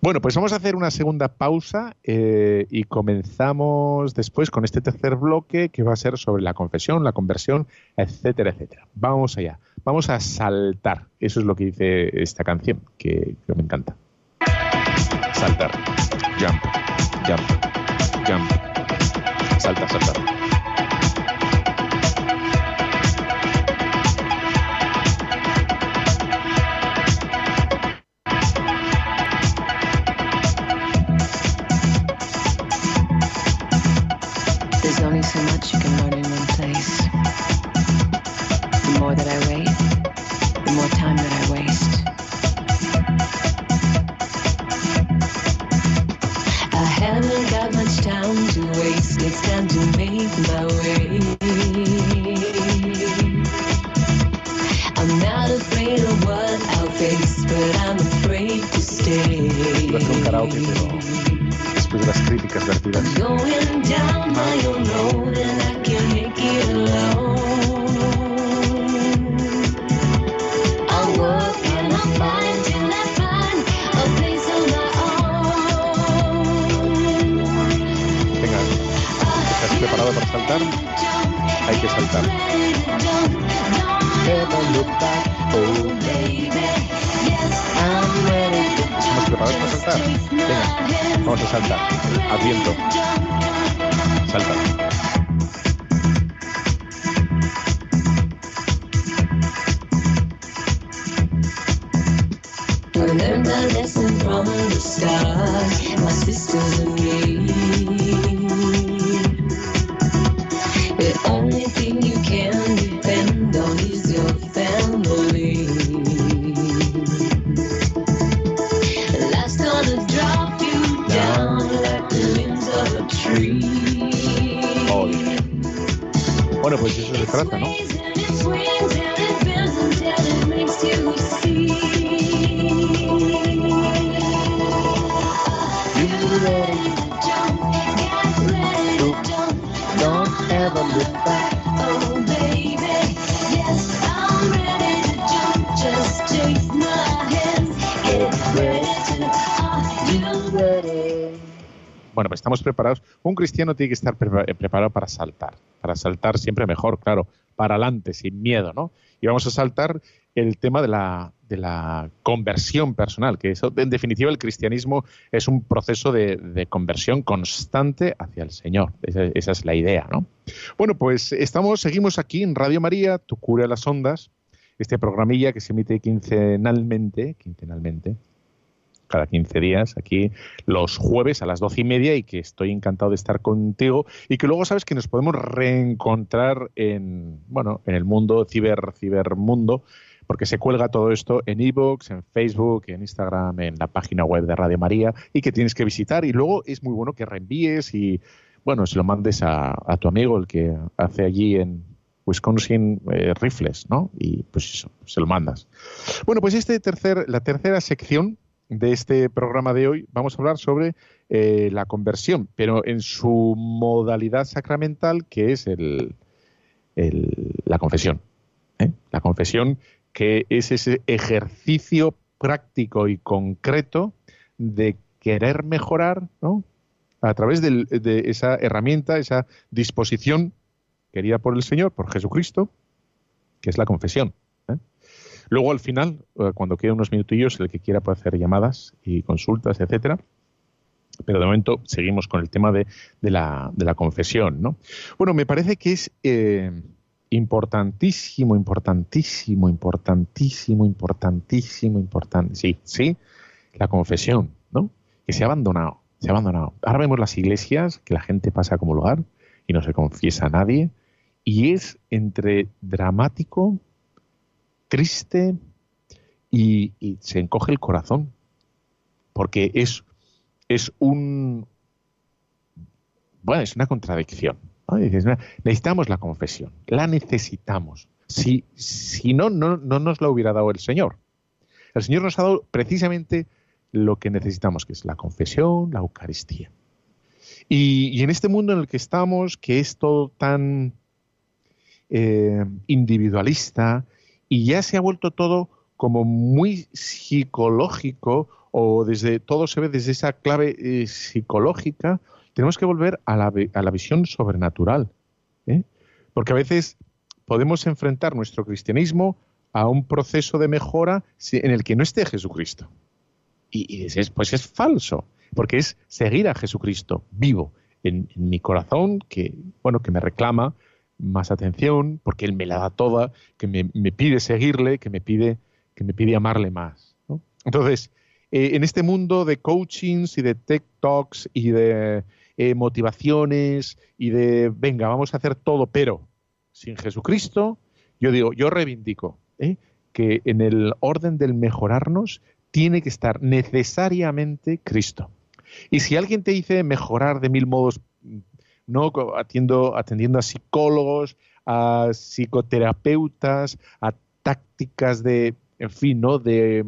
Bueno, pues vamos a hacer una segunda pausa eh, y comenzamos después con este tercer bloque que va a ser sobre la confesión, la conversión, etcétera, etcétera. Vamos allá, vamos a saltar. Eso es lo que dice esta canción, que, me encanta. Saltar. Jump, jump. Salta, salta. There's only so much you can learn but I'm afraid to stay. después de las críticas vertidas. Going down my own road and I can't make que saltar. ¿Estamos preparados para saltar? Venga, vamos a saltar. Adviento. Salta. Lesson from the me. Estamos preparados. Un cristiano tiene que estar pre- eh, preparado para saltar. Para saltar siempre mejor, claro. Para adelante, sin miedo, ¿no? Y vamos a saltar el tema de la, de la conversión personal, que eso, en definitiva el cristianismo es un proceso de, de conversión constante hacia el Señor. Esa, esa es la idea, ¿no? Bueno, pues estamos, seguimos aquí en Radio María, Tu cura las ondas, este programilla que se emite quincenalmente, quincenalmente, cada 15 días, aquí los jueves a las doce y media y que estoy encantado de estar contigo y que luego sabes que nos podemos reencontrar en, bueno, en el mundo, ciber, cibermundo, porque se cuelga todo esto en iVoox, en Facebook, en Instagram, en la página web de Radio María y que tienes que visitar y luego es muy bueno que reenvíes y, bueno, se lo mandes a, a tu amigo, el que hace allí en Wisconsin eh, rifles, ¿no? Y pues eso, se lo mandas. Bueno, pues este tercer, la tercera sección de este programa de hoy vamos a hablar sobre eh, la conversión, pero en su modalidad sacramental, que es el, la confesión. ¿eh? La confesión, que es ese ejercicio práctico y concreto de querer mejorar, ¿no? A través de esa herramienta, esa disposición querida por el Señor, por Jesucristo, que es la confesión. Luego, al final, eh, cuando quede unos minutillos, el que quiera puede hacer llamadas y consultas, etcétera. Pero de momento seguimos con el tema de, de la, de la confesión, ¿no? Bueno, me parece que es eh, importantísimo, importantísimo, importantísimo, importantísimo, importante. Sí, sí, la confesión, ¿no? Que se ha abandonado, se ha abandonado. Ahora vemos las iglesias que la gente pasa como lugar y no se confiesa a nadie y es entre dramático, triste y, se encoge el corazón porque es es un bueno es una contradicción ¿no? Dices, "Mira, necesitamos la confesión la necesitamos. Si, si no, no no nos la hubiera dado el Señor. El Señor nos ha dado precisamente lo que necesitamos que es la confesión la Eucaristía. Y, y en este mundo en el que estamos que es todo tan eh, individualista y ya se ha vuelto todo como muy psicológico o desde todo se ve desde esa clave eh, psicológica, tenemos que volver a la, a la visión sobrenatural. ¿eh? Porque a veces podemos enfrentar nuestro cristianismo a un proceso de mejora en el que no esté Jesucristo. Y, pues es falso, porque es seguir a Jesucristo vivo en, en mi corazón, que, bueno, que me reclama más atención, porque Él me la da toda, que me, pide seguirle, que me pide, que me pide amarle más. Entonces, eh, en este mundo de coachings y de tech talks y de eh, motivaciones y de, venga, vamos a hacer todo, pero sin Jesucristo, yo digo, yo reivindico ¿eh? que en el orden del mejorarnos tiene que estar necesariamente Cristo. Y si alguien te dice mejorar de mil modos, no atiendo, atendiendo a psicólogos, a psicoterapeutas, a tácticas de, en fin, ¿no? de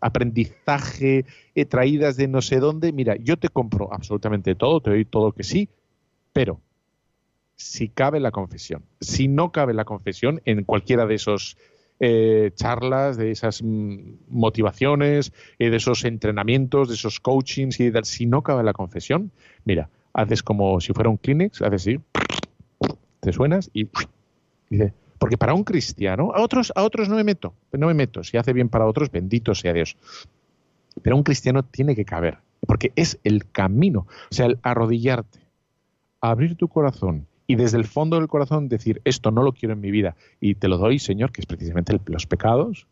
aprendizaje eh, traídas de no sé dónde, mira, yo te compro absolutamente todo, te doy todo que sí, pero si cabe la confesión, si no cabe la confesión en cualquiera de esos eh, charlas, de esas mm, motivaciones, eh, de esos entrenamientos, de esos coachings, y de, si no cabe la confesión, mira, haces como si fuera un Kleenex, haces así, te suenas y porque para un cristiano, a otros, a otros no me meto, no me meto, si hace bien para otros, bendito sea Dios. Pero un cristiano tiene que caber, porque es el camino, o sea, el arrodillarte, abrir tu corazón y desde el fondo del corazón decir, esto no lo quiero en mi vida y te lo doy, Señor, que es precisamente los pecados.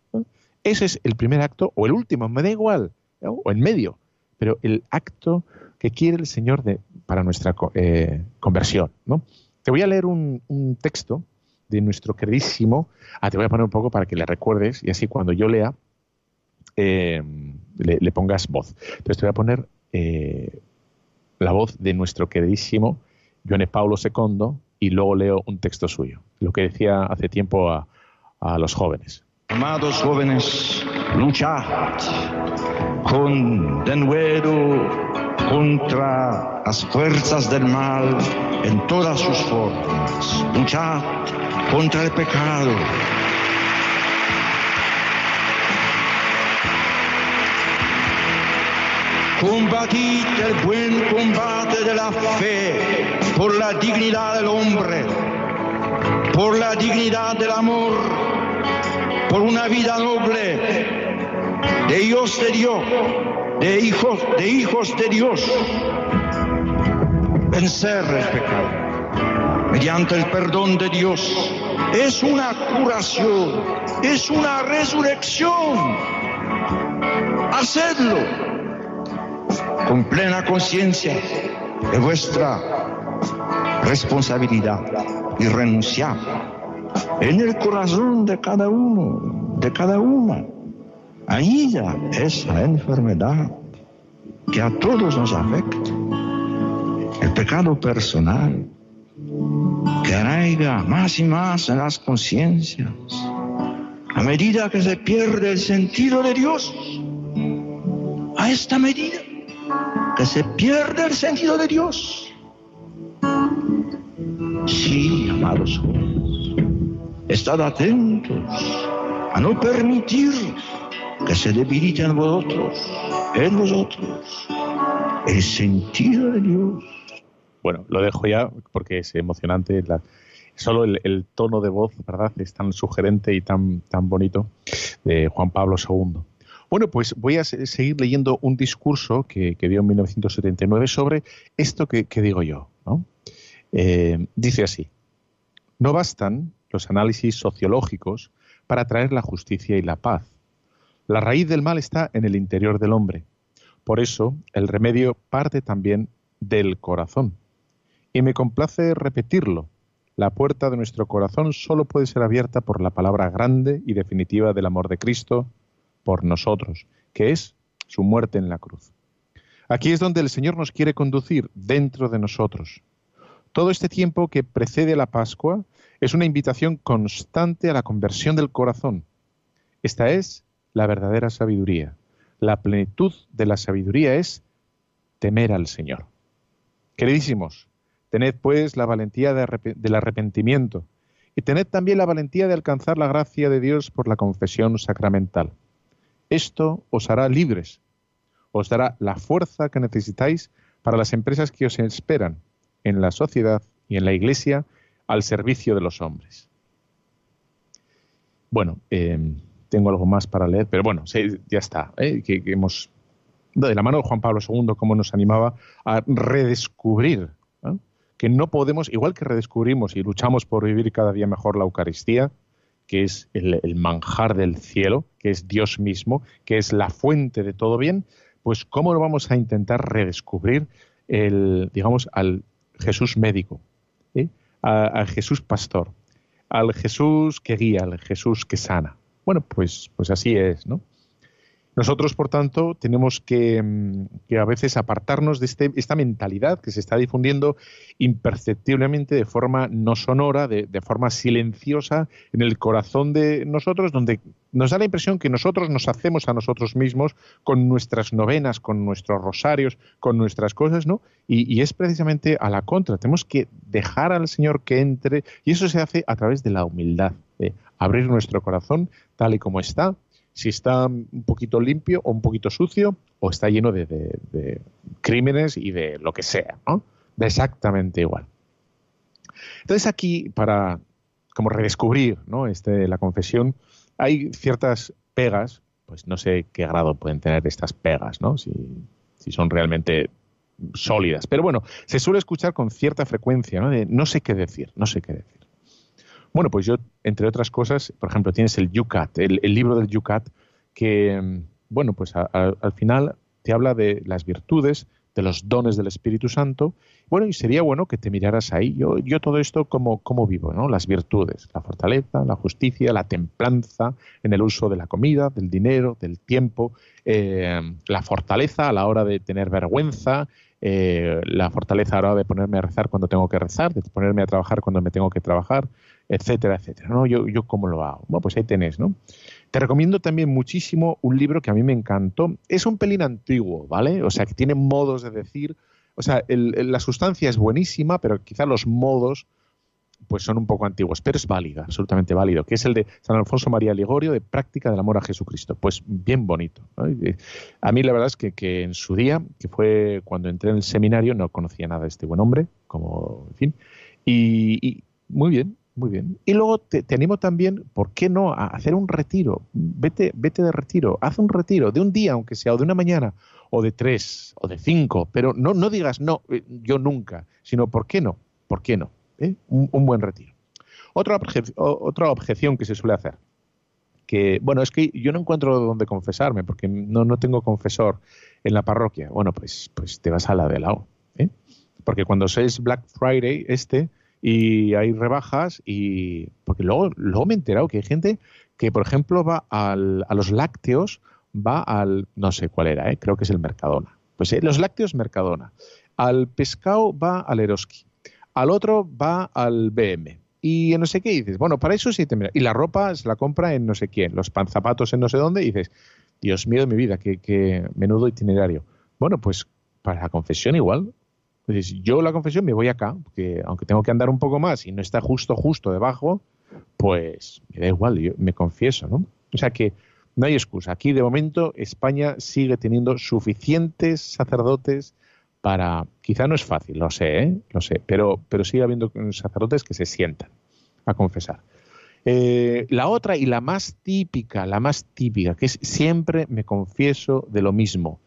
Ese es el primer acto, o el último, me da igual, o en medio, pero el acto que quiere el Señor de, para nuestra eh, conversión. ¿no? Te voy a leer un, un texto de nuestro queridísimo, ah, te voy a poner un poco para que le recuerdes y así cuando yo lea eh, le, le pongas voz. Entonces te voy a poner eh, la voz de nuestro queridísimo Johannes Paulo II y luego leo un texto suyo, lo que decía hace tiempo a, a los jóvenes. Amados jóvenes, luchad con denuedo contra las fuerzas del mal en todas sus formas. Luchad contra el pecado. combatid el buen combate de la fe por la dignidad del hombre, por la dignidad del amor, por una vida noble, de hijos de Dios, de hijos, de hijos de Dios. Vencer el pecado mediante el perdón de Dios es una curación, es una resurrección. Hacedlo con plena conciencia de vuestra responsabilidad y renunciar en el corazón de cada uno, de cada una. Ahí ya esa enfermedad que a todos nos afecta, el pecado personal, que arraiga más y más en las conciencias, a medida que se pierde el sentido de Dios, a esta medida que se pierde el sentido de Dios. Sí, amados jóvenes, estad atentos a no permitir que se debilite en vosotros, en vosotros, el sentido de Dios. Bueno, lo dejo ya porque es emocionante. Solo el, el, tono de voz, ¿verdad? Es tan sugerente y tan, tan bonito de Juan Pablo II. Bueno, pues voy a seguir leyendo un discurso que, que dio en 1979 sobre esto que, que digo yo. ¿no? Eh, dice así, no bastan los análisis sociológicos para traer la justicia y la paz. La raíz del mal está en el interior del hombre. Por eso, el remedio parte también del corazón. Y me complace repetirlo. La puerta de nuestro corazón solo puede ser abierta por la palabra grande y definitiva del amor de Cristo por nosotros, que es su muerte en la cruz. Aquí es donde el Señor nos quiere conducir, dentro de nosotros. Todo este tiempo que precede la Pascua es una invitación constante a la conversión del corazón. Esta es la verdadera sabiduría. La plenitud de la sabiduría es temer al Señor. Queridísimos, tened pues la valentía del arrepentimiento y tened también la valentía de alcanzar la gracia de Dios por la confesión sacramental. Esto os hará libres, os dará la fuerza que necesitáis para las empresas que os esperan en la sociedad y en la Iglesia al servicio de los hombres. Bueno, eh, tengo algo más para leer, pero bueno, sí, ya está. ¿eh? Que, que, hemos, de la mano de Juan Pablo II, cómo nos animaba a redescubrir que no podemos, igual que redescubrimos y luchamos por vivir cada día mejor la Eucaristía, que es el, el, manjar del cielo, que es Dios mismo, que es la fuente de todo bien, pues cómo lo vamos a intentar redescubrir el, digamos, al Jesús médico, ¿eh? al Jesús pastor, al Jesús que guía, al Jesús que sana. Bueno, pues, pues así es, ¿no? Nosotros, por tanto, tenemos que, que a veces apartarnos de este, esta mentalidad que se está difundiendo imperceptiblemente de forma no sonora, de, de, forma silenciosa en el corazón de nosotros, donde nos da la impresión que nosotros nos hacemos a nosotros mismos con nuestras novenas, con nuestros rosarios, con nuestras cosas, ¿no? Y, y es precisamente a la contra. Tenemos que dejar al Señor que entre y eso se hace a través de la humildad, abrir nuestro corazón tal y como está si está un poquito limpio o un poquito sucio o está lleno de, crímenes y de lo que sea, ¿no? De exactamente igual. Entonces aquí, para como redescubrir ¿no? este, la confesión, hay ciertas pegas, pues no sé qué grado pueden tener estas pegas, ¿no? Si, si son realmente sólidas. Pero bueno, se suele escuchar con cierta frecuencia, ¿no? De no sé qué decir, no sé qué decir. Bueno, pues yo, entre otras cosas, por ejemplo, tienes el Yucat, el, libro del Yucat, que, bueno, pues al final te habla de las virtudes, de los dones del Espíritu Santo. Bueno, y sería bueno que te miraras ahí. Yo, yo todo esto como, como vivo, ¿no? Las virtudes, la fortaleza, la justicia, la templanza en el uso de la comida, del dinero, del tiempo, eh, la fortaleza a la hora de tener vergüenza, eh, la fortaleza a la hora de ponerme a rezar cuando tengo que rezar, de ponerme a trabajar cuando me tengo que trabajar, etcétera, etcétera. ¿no? Yo, yo cómo lo hago. Bueno, pues ahí tenés, ¿no? Te recomiendo también muchísimo un libro que a mí me encantó. Es un pelín antiguo, ¿vale? O sea, que tiene modos de decir. O sea, el, la sustancia es buenísima, pero quizá los modos pues son un poco antiguos, pero es válido, absolutamente válido, que es el de San Alfonso María Ligorio de Práctica del Amor a Jesucristo. Pues bien bonito. A mí la verdad es que, en su día, que fue cuando entré en el seminario, no conocía nada de este buen hombre, como, en fin, y, muy bien, muy bien. Y luego te, animo también, ¿por qué no?, a hacer un retiro. Vete, vete de retiro, haz un retiro de un día, aunque sea, o de una mañana, o de tres, o de cinco, pero no, no digas, no, eh, yo nunca, sino, ¿por qué no? ¿Por qué no? ¿eh? un, buen retiro. Otra, otra objeción que se suele hacer, que, bueno, es que yo no encuentro dónde confesarme, porque no, no tengo confesor en la parroquia. Bueno, pues, pues te vas a la de lado. ¿eh? Porque cuando es Black Friday este y hay rebajas y... Porque luego, luego me he enterado que hay gente que, por ejemplo, va al, a los lácteos, va al... no sé cuál era, ¿eh? creo que es el Mercadona. Pues eh, los lácteos Mercadona. Al pescado va al Eroski al otro va al BM. Y en no sé qué dices, bueno, para eso sí te mira. Y la ropa se la compra en no sé quién, los panzapatos en no sé dónde, y dices, Dios mío de mi vida, qué, menudo itinerario. Bueno, pues para la confesión igual. Yo la confesión me voy acá, porque aunque tengo que andar un poco más y no está justo, justo debajo, pues me da igual, yo me confieso, ¿no? O sea que no hay excusa. Aquí de momento España sigue teniendo suficientes sacerdotes para, quizá no es fácil, lo sé, ¿eh? lo sé, pero, pero sigue habiendo sacerdotes que se sientan a confesar. Eh, la otra y la más típica, la más típica, que es siempre me confieso de lo mismo.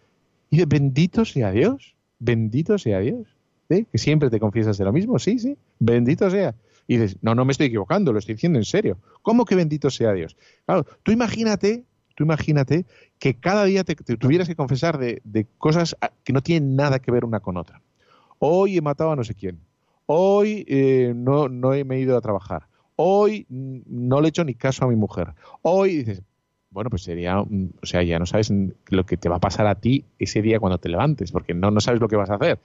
Y de bendito sea Dios, bendito sea Dios. Que siempre te confiesas de lo mismo, sí, sí, bendito sea. Y dices, no, no me estoy equivocando, lo estoy diciendo en serio. ¿Cómo que bendito sea Dios? Claro, tú imagínate Tú imagínate que cada día te, tuvieras que confesar de, cosas que no tienen nada que ver una con otra. Hoy he matado a no sé quién. Hoy eh, no, no he, me he ido a trabajar. Hoy no le he hecho ni caso a mi mujer. Hoy dices, bueno, pues sería, o sea, ya no sabes lo que te va a pasar a ti ese día cuando te levantes, porque no, no sabes lo que vas a hacer.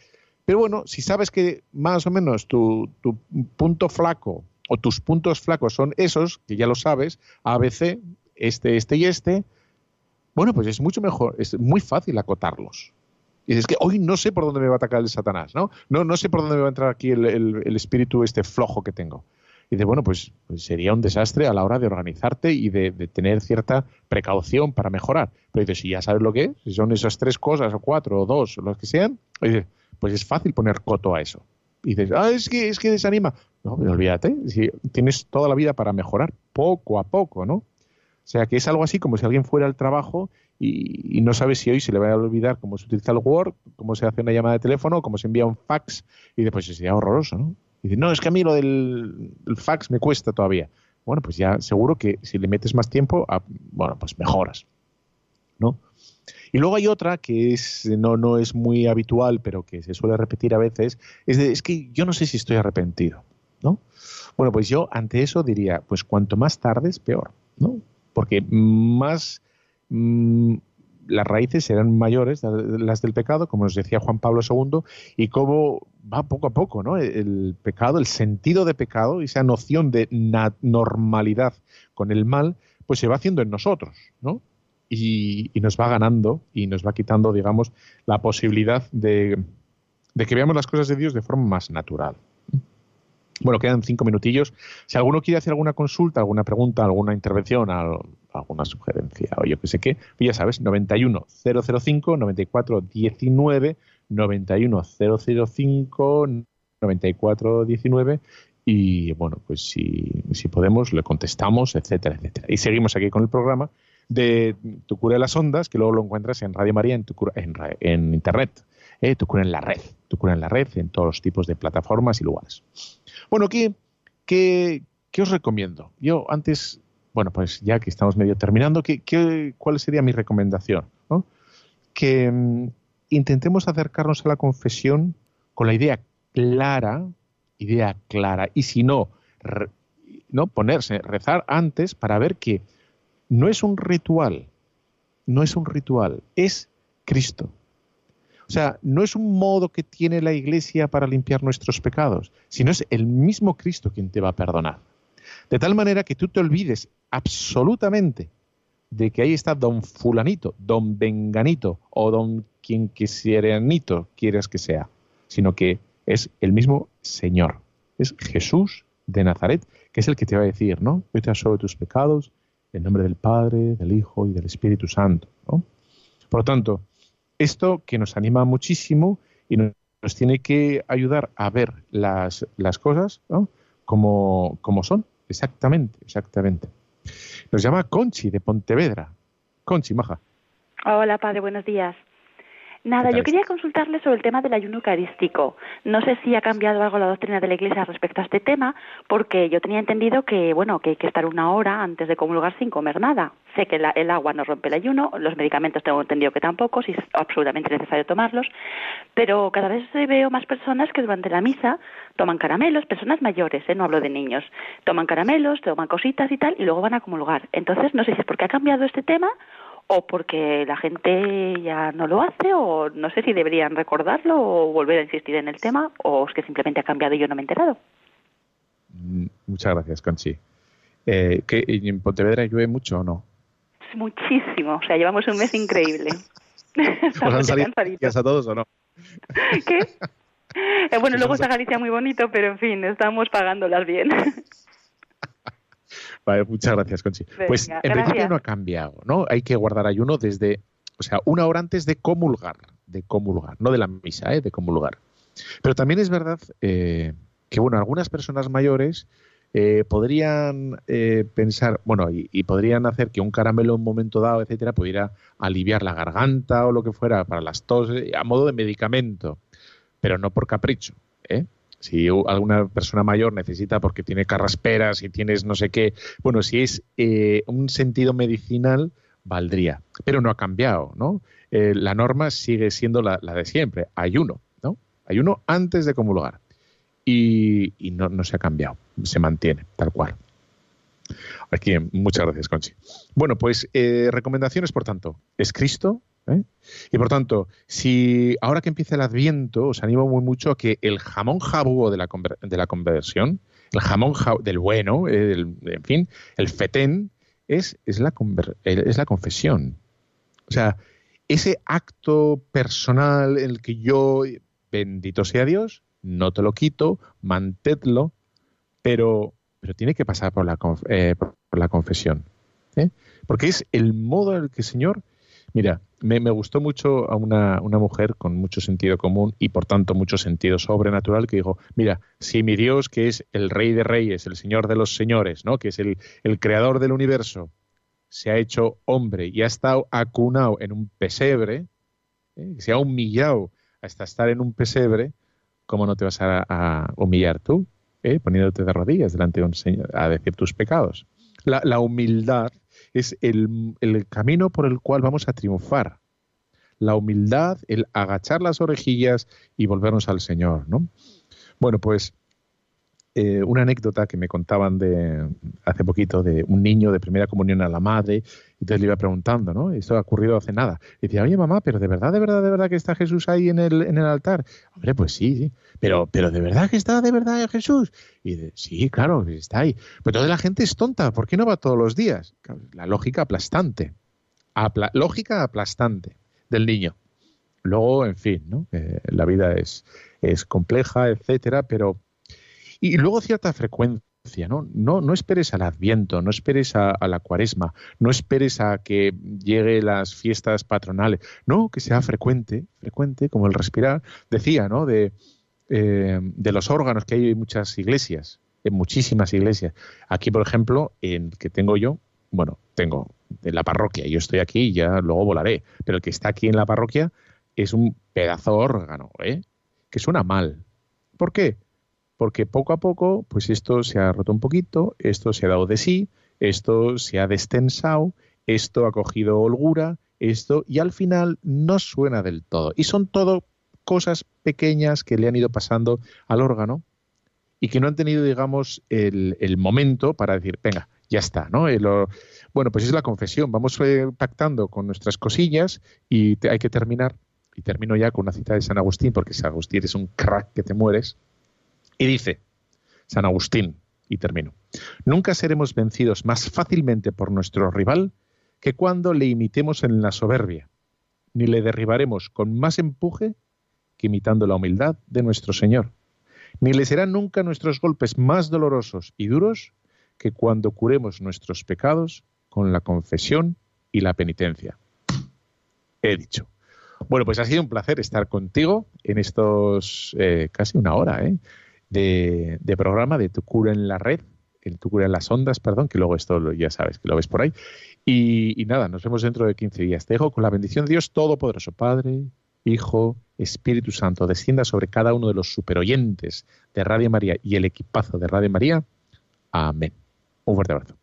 Pero bueno, si sabes que más o menos tu, tu punto flaco o tus puntos flacos son esos, que ya lo sabes, ABC, este, este y este, bueno, pues es mucho mejor, es muy fácil acotarlos. Y es que hoy no sé por dónde me va a atacar el Satanás, ¿no? No, no sé por dónde me va a entrar aquí el, espíritu este flojo que tengo. Y de bueno, pues, pues, sería un desastre a la hora de organizarte y de, tener cierta precaución para mejorar. Pero dices, si ya sabes lo que es, si son esas tres cosas, o cuatro, o dos, o lo que sean, pues es fácil poner coto a eso. Y dices, ah, es que, es que desanima. No, pero olvídate, si tienes toda la vida para mejorar, poco a poco, ¿no? O sea, que es algo así como si alguien fuera al trabajo y, no sabe si hoy se le va a olvidar cómo se utiliza el Word, cómo se hace una llamada de teléfono, cómo se envía un fax, y después sería horroroso, ¿no? Y dice, no, es que a mí lo del fax me cuesta todavía. Bueno, pues ya seguro que si le metes más tiempo, ah, bueno, pues mejoras, ¿no? Y luego hay otra que es, no, no es muy habitual, pero que se suele repetir a veces, es, es que yo no sé si estoy arrepentido, ¿no? Bueno, pues yo ante eso diría, pues cuanto más tardes, peor, ¿no? porque más mm, las raíces serán mayores, las del pecado, como nos decía Juan Pablo II, y cómo va poco a poco, ¿no? El pecado, el sentido de pecado, esa noción de normalidad con el mal, pues se va haciendo en nosotros, ¿no? Y, nos va ganando y nos va quitando, digamos, la posibilidad de que veamos las cosas de Dios de forma más natural. Bueno, quedan cinco minutillos. Si alguno quiere hacer alguna consulta, alguna pregunta, alguna intervención, alguna sugerencia o yo qué sé qué, pues ya sabes, 91 005 94 19 91 005 94 19 y bueno, pues si, si podemos le contestamos, etcétera, etcétera. Y seguimos aquí con el programa de Tu cura de las ondas, que luego lo encuentras en Radio María en, tu cura, en, en internet, eh, Tu cura en la red, Tu cura en la red, en todos los tipos de plataformas y lugares. Bueno, ¿qué, qué, os recomiendo? Yo antes, bueno, pues ya que estamos medio terminando, ¿qué, cuál sería mi recomendación? Que mm, intentemos acercarnos a la confesión con la idea clara, idea clara, y si no, no ponerse, rezar antes para ver que no es un ritual, no es un ritual, es Cristo. O sea, no es un modo que tiene la Iglesia para limpiar nuestros pecados, sino es el mismo Cristo quien te va a perdonar. De tal manera que tú te olvides absolutamente de que ahí está don fulanito, don venganito o don quien quisieranito quieras que sea, sino que es el mismo Señor, es Jesús de Nazaret, que es el que te va a decir, ¿no? Yo te tus pecados en nombre del Padre, del Hijo y del Espíritu Santo, ¿no? Por lo tanto, esto que nos anima muchísimo y nos, tiene que ayudar a ver las, las cosas como, como son, exactamente, exactamente. Nos llama Conchi de Pontevedra. Conchi, maja. Hola, padre, buenos días. Nada, yo quería consultarle sobre el tema del ayuno eucarístico. No sé si ha cambiado algo la doctrina de la Iglesia respecto a este tema, porque yo tenía entendido que, bueno, que hay que estar una hora antes de comulgar sin comer nada. Sé que el agua no rompe el ayuno, los medicamentos tengo entendido que tampoco, si es absolutamente necesario tomarlos, pero cada vez veo más personas que durante la misa toman caramelos, personas mayores, ¿eh? no hablo de niños, toman caramelos, toman cositas y tal, y luego van a comulgar. Entonces, no sé si es porque ha cambiado este tema o porque la gente ya no lo hace o no sé si deberían recordarlo o volver a insistir en el tema o es que simplemente ha cambiado y yo no me he enterado. Mm, muchas gracias, Conchi. Eh, ¿En Pontevedra llueve mucho o no? Muchísimo, o sea, llevamos un mes increíble. ¿Os han salido a todos o no? ¿Qué? Eh, bueno, luego está Galicia muy bonito, pero en fin, estamos pagándolas bien. Vale, muchas gracias, Conchi. pues en principio no ha cambiado, ¿no? Hay que guardar ayuno desde, o sea, una hora antes de comulgar, de comulgar, no de la misa, ¿eh? de comulgar. Pero también es verdad eh, que, bueno, algunas personas mayores eh, podrían eh, pensar, bueno, y, podrían hacer que un caramelo en un momento dado, etcétera, pudiera aliviar la garganta o lo que fuera para las tos a modo de medicamento, pero no por capricho, ¿eh? Si alguna persona mayor necesita porque tiene carrasperas y tienes no sé qué, bueno, si es eh, un sentido medicinal, valdría. Pero no ha cambiado, ¿no? Eh, la norma sigue siendo la, de siempre, ayuno, ¿no? Ayuno antes de comulgar. Y, no, no se ha cambiado, se mantiene tal cual. Aquí, muchas gracias, Conchi. Bueno, pues eh, recomendaciones, por tanto, es Cristo, ¿eh? Y por tanto, si ahora que empieza el Adviento, os animo muy mucho a que el jamón jabugo de la, de la conversión, el jamón del bueno, en fin, el fetén, es, es, la es la confesión. O sea, ese acto personal en el que yo, bendito sea Dios, no te lo quito, mantédlo, pero, pero tiene que pasar por la, eh, por la confesión. ¿eh? Porque es el modo en el que el Señor Mira, me, gustó mucho a una, mujer con mucho sentido común y por tanto mucho sentido sobrenatural que dijo, mira, si mi Dios, que es el rey de reyes, el señor de los señores, ¿no? que es el, creador del universo, se ha hecho hombre y ha estado acunado en un pesebre, ¿eh? se ha humillado hasta estar en un pesebre, ¿cómo no te vas a, humillar tú? ¿eh? Poniéndote de rodillas delante de un señor a decir tus pecados. La, la humildad es el, camino por el cual vamos a triunfar. La humildad, el agachar las orejillas y volvernos al Señor, ¿no? Bueno, pues eh, una anécdota que me contaban de hace poquito de un niño de primera comunión a la madre, y entonces le iba preguntando, ¿no? Esto ha ocurrido hace nada. Y decía, oye mamá, pero de verdad, de verdad, de verdad que está Jesús ahí en el, en el altar. Hombre, pues sí, sí. Pero, pero de verdad que está de verdad Jesús. Y de, sí, claro, está ahí. Pero toda la gente es tonta, ¿por qué no va todos los días? La lógica aplastante. lógica aplastante del niño. Luego, en fin, ¿no? Eh, la vida es, es compleja, etcétera, pero y luego cierta frecuencia, ¿no? No, no esperes al Adviento, no esperes a, la Cuaresma, no esperes a que llegue las fiestas patronales. No, que sea frecuente, frecuente, como el respirar. Decía, ¿no? De, eh, de los órganos que hay en muchas iglesias, en muchísimas iglesias. Aquí, por ejemplo, en que tengo yo, bueno, tengo en la parroquia, yo estoy aquí y ya luego volaré, pero el que está aquí en la parroquia es un pedazo órgano, ¿eh? Que suena mal. ¿Por qué? Porque poco a poco, pues esto se ha roto un poquito, esto se ha dado de sí, esto se ha destensado, esto ha cogido holgura, esto, y al final no suena del todo. Y son todo cosas pequeñas que le han ido pasando al órgano y que no han tenido, digamos, el, momento para decir, venga, ya está, ¿no? bueno, pues es la confesión, vamos eh, pactando con nuestras cosillas y hay que terminar, y termino ya con una cita de San Agustín, porque San Agustín es un crack que te mueres, y dice San Agustín, y termino, nunca seremos vencidos más fácilmente por nuestro rival que cuando le imitemos en la soberbia, ni le derribaremos con más empuje que imitando la humildad de nuestro Señor, ni le serán nunca nuestros golpes más dolorosos y duros que cuando curemos nuestros pecados con la confesión y la penitencia. He dicho. Bueno, pues ha sido un placer estar contigo en estos eh, casi una hora ¿eh? De, programa de Tu cura en la red, el Tu cura en las ondas, perdón, que luego esto ya sabes que lo ves por ahí. Y, y nada, nos vemos dentro de 15 días. Te dejo con la bendición de Dios Todopoderoso, Padre, Hijo, Espíritu Santo, descienda sobre cada uno de los superoyentes de Radio María y el equipazo de Radio María. Amén. Un fuerte abrazo.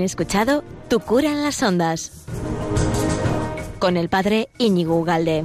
Escuchado Tu cura en las ondas con el padre Íñigo Ugalde.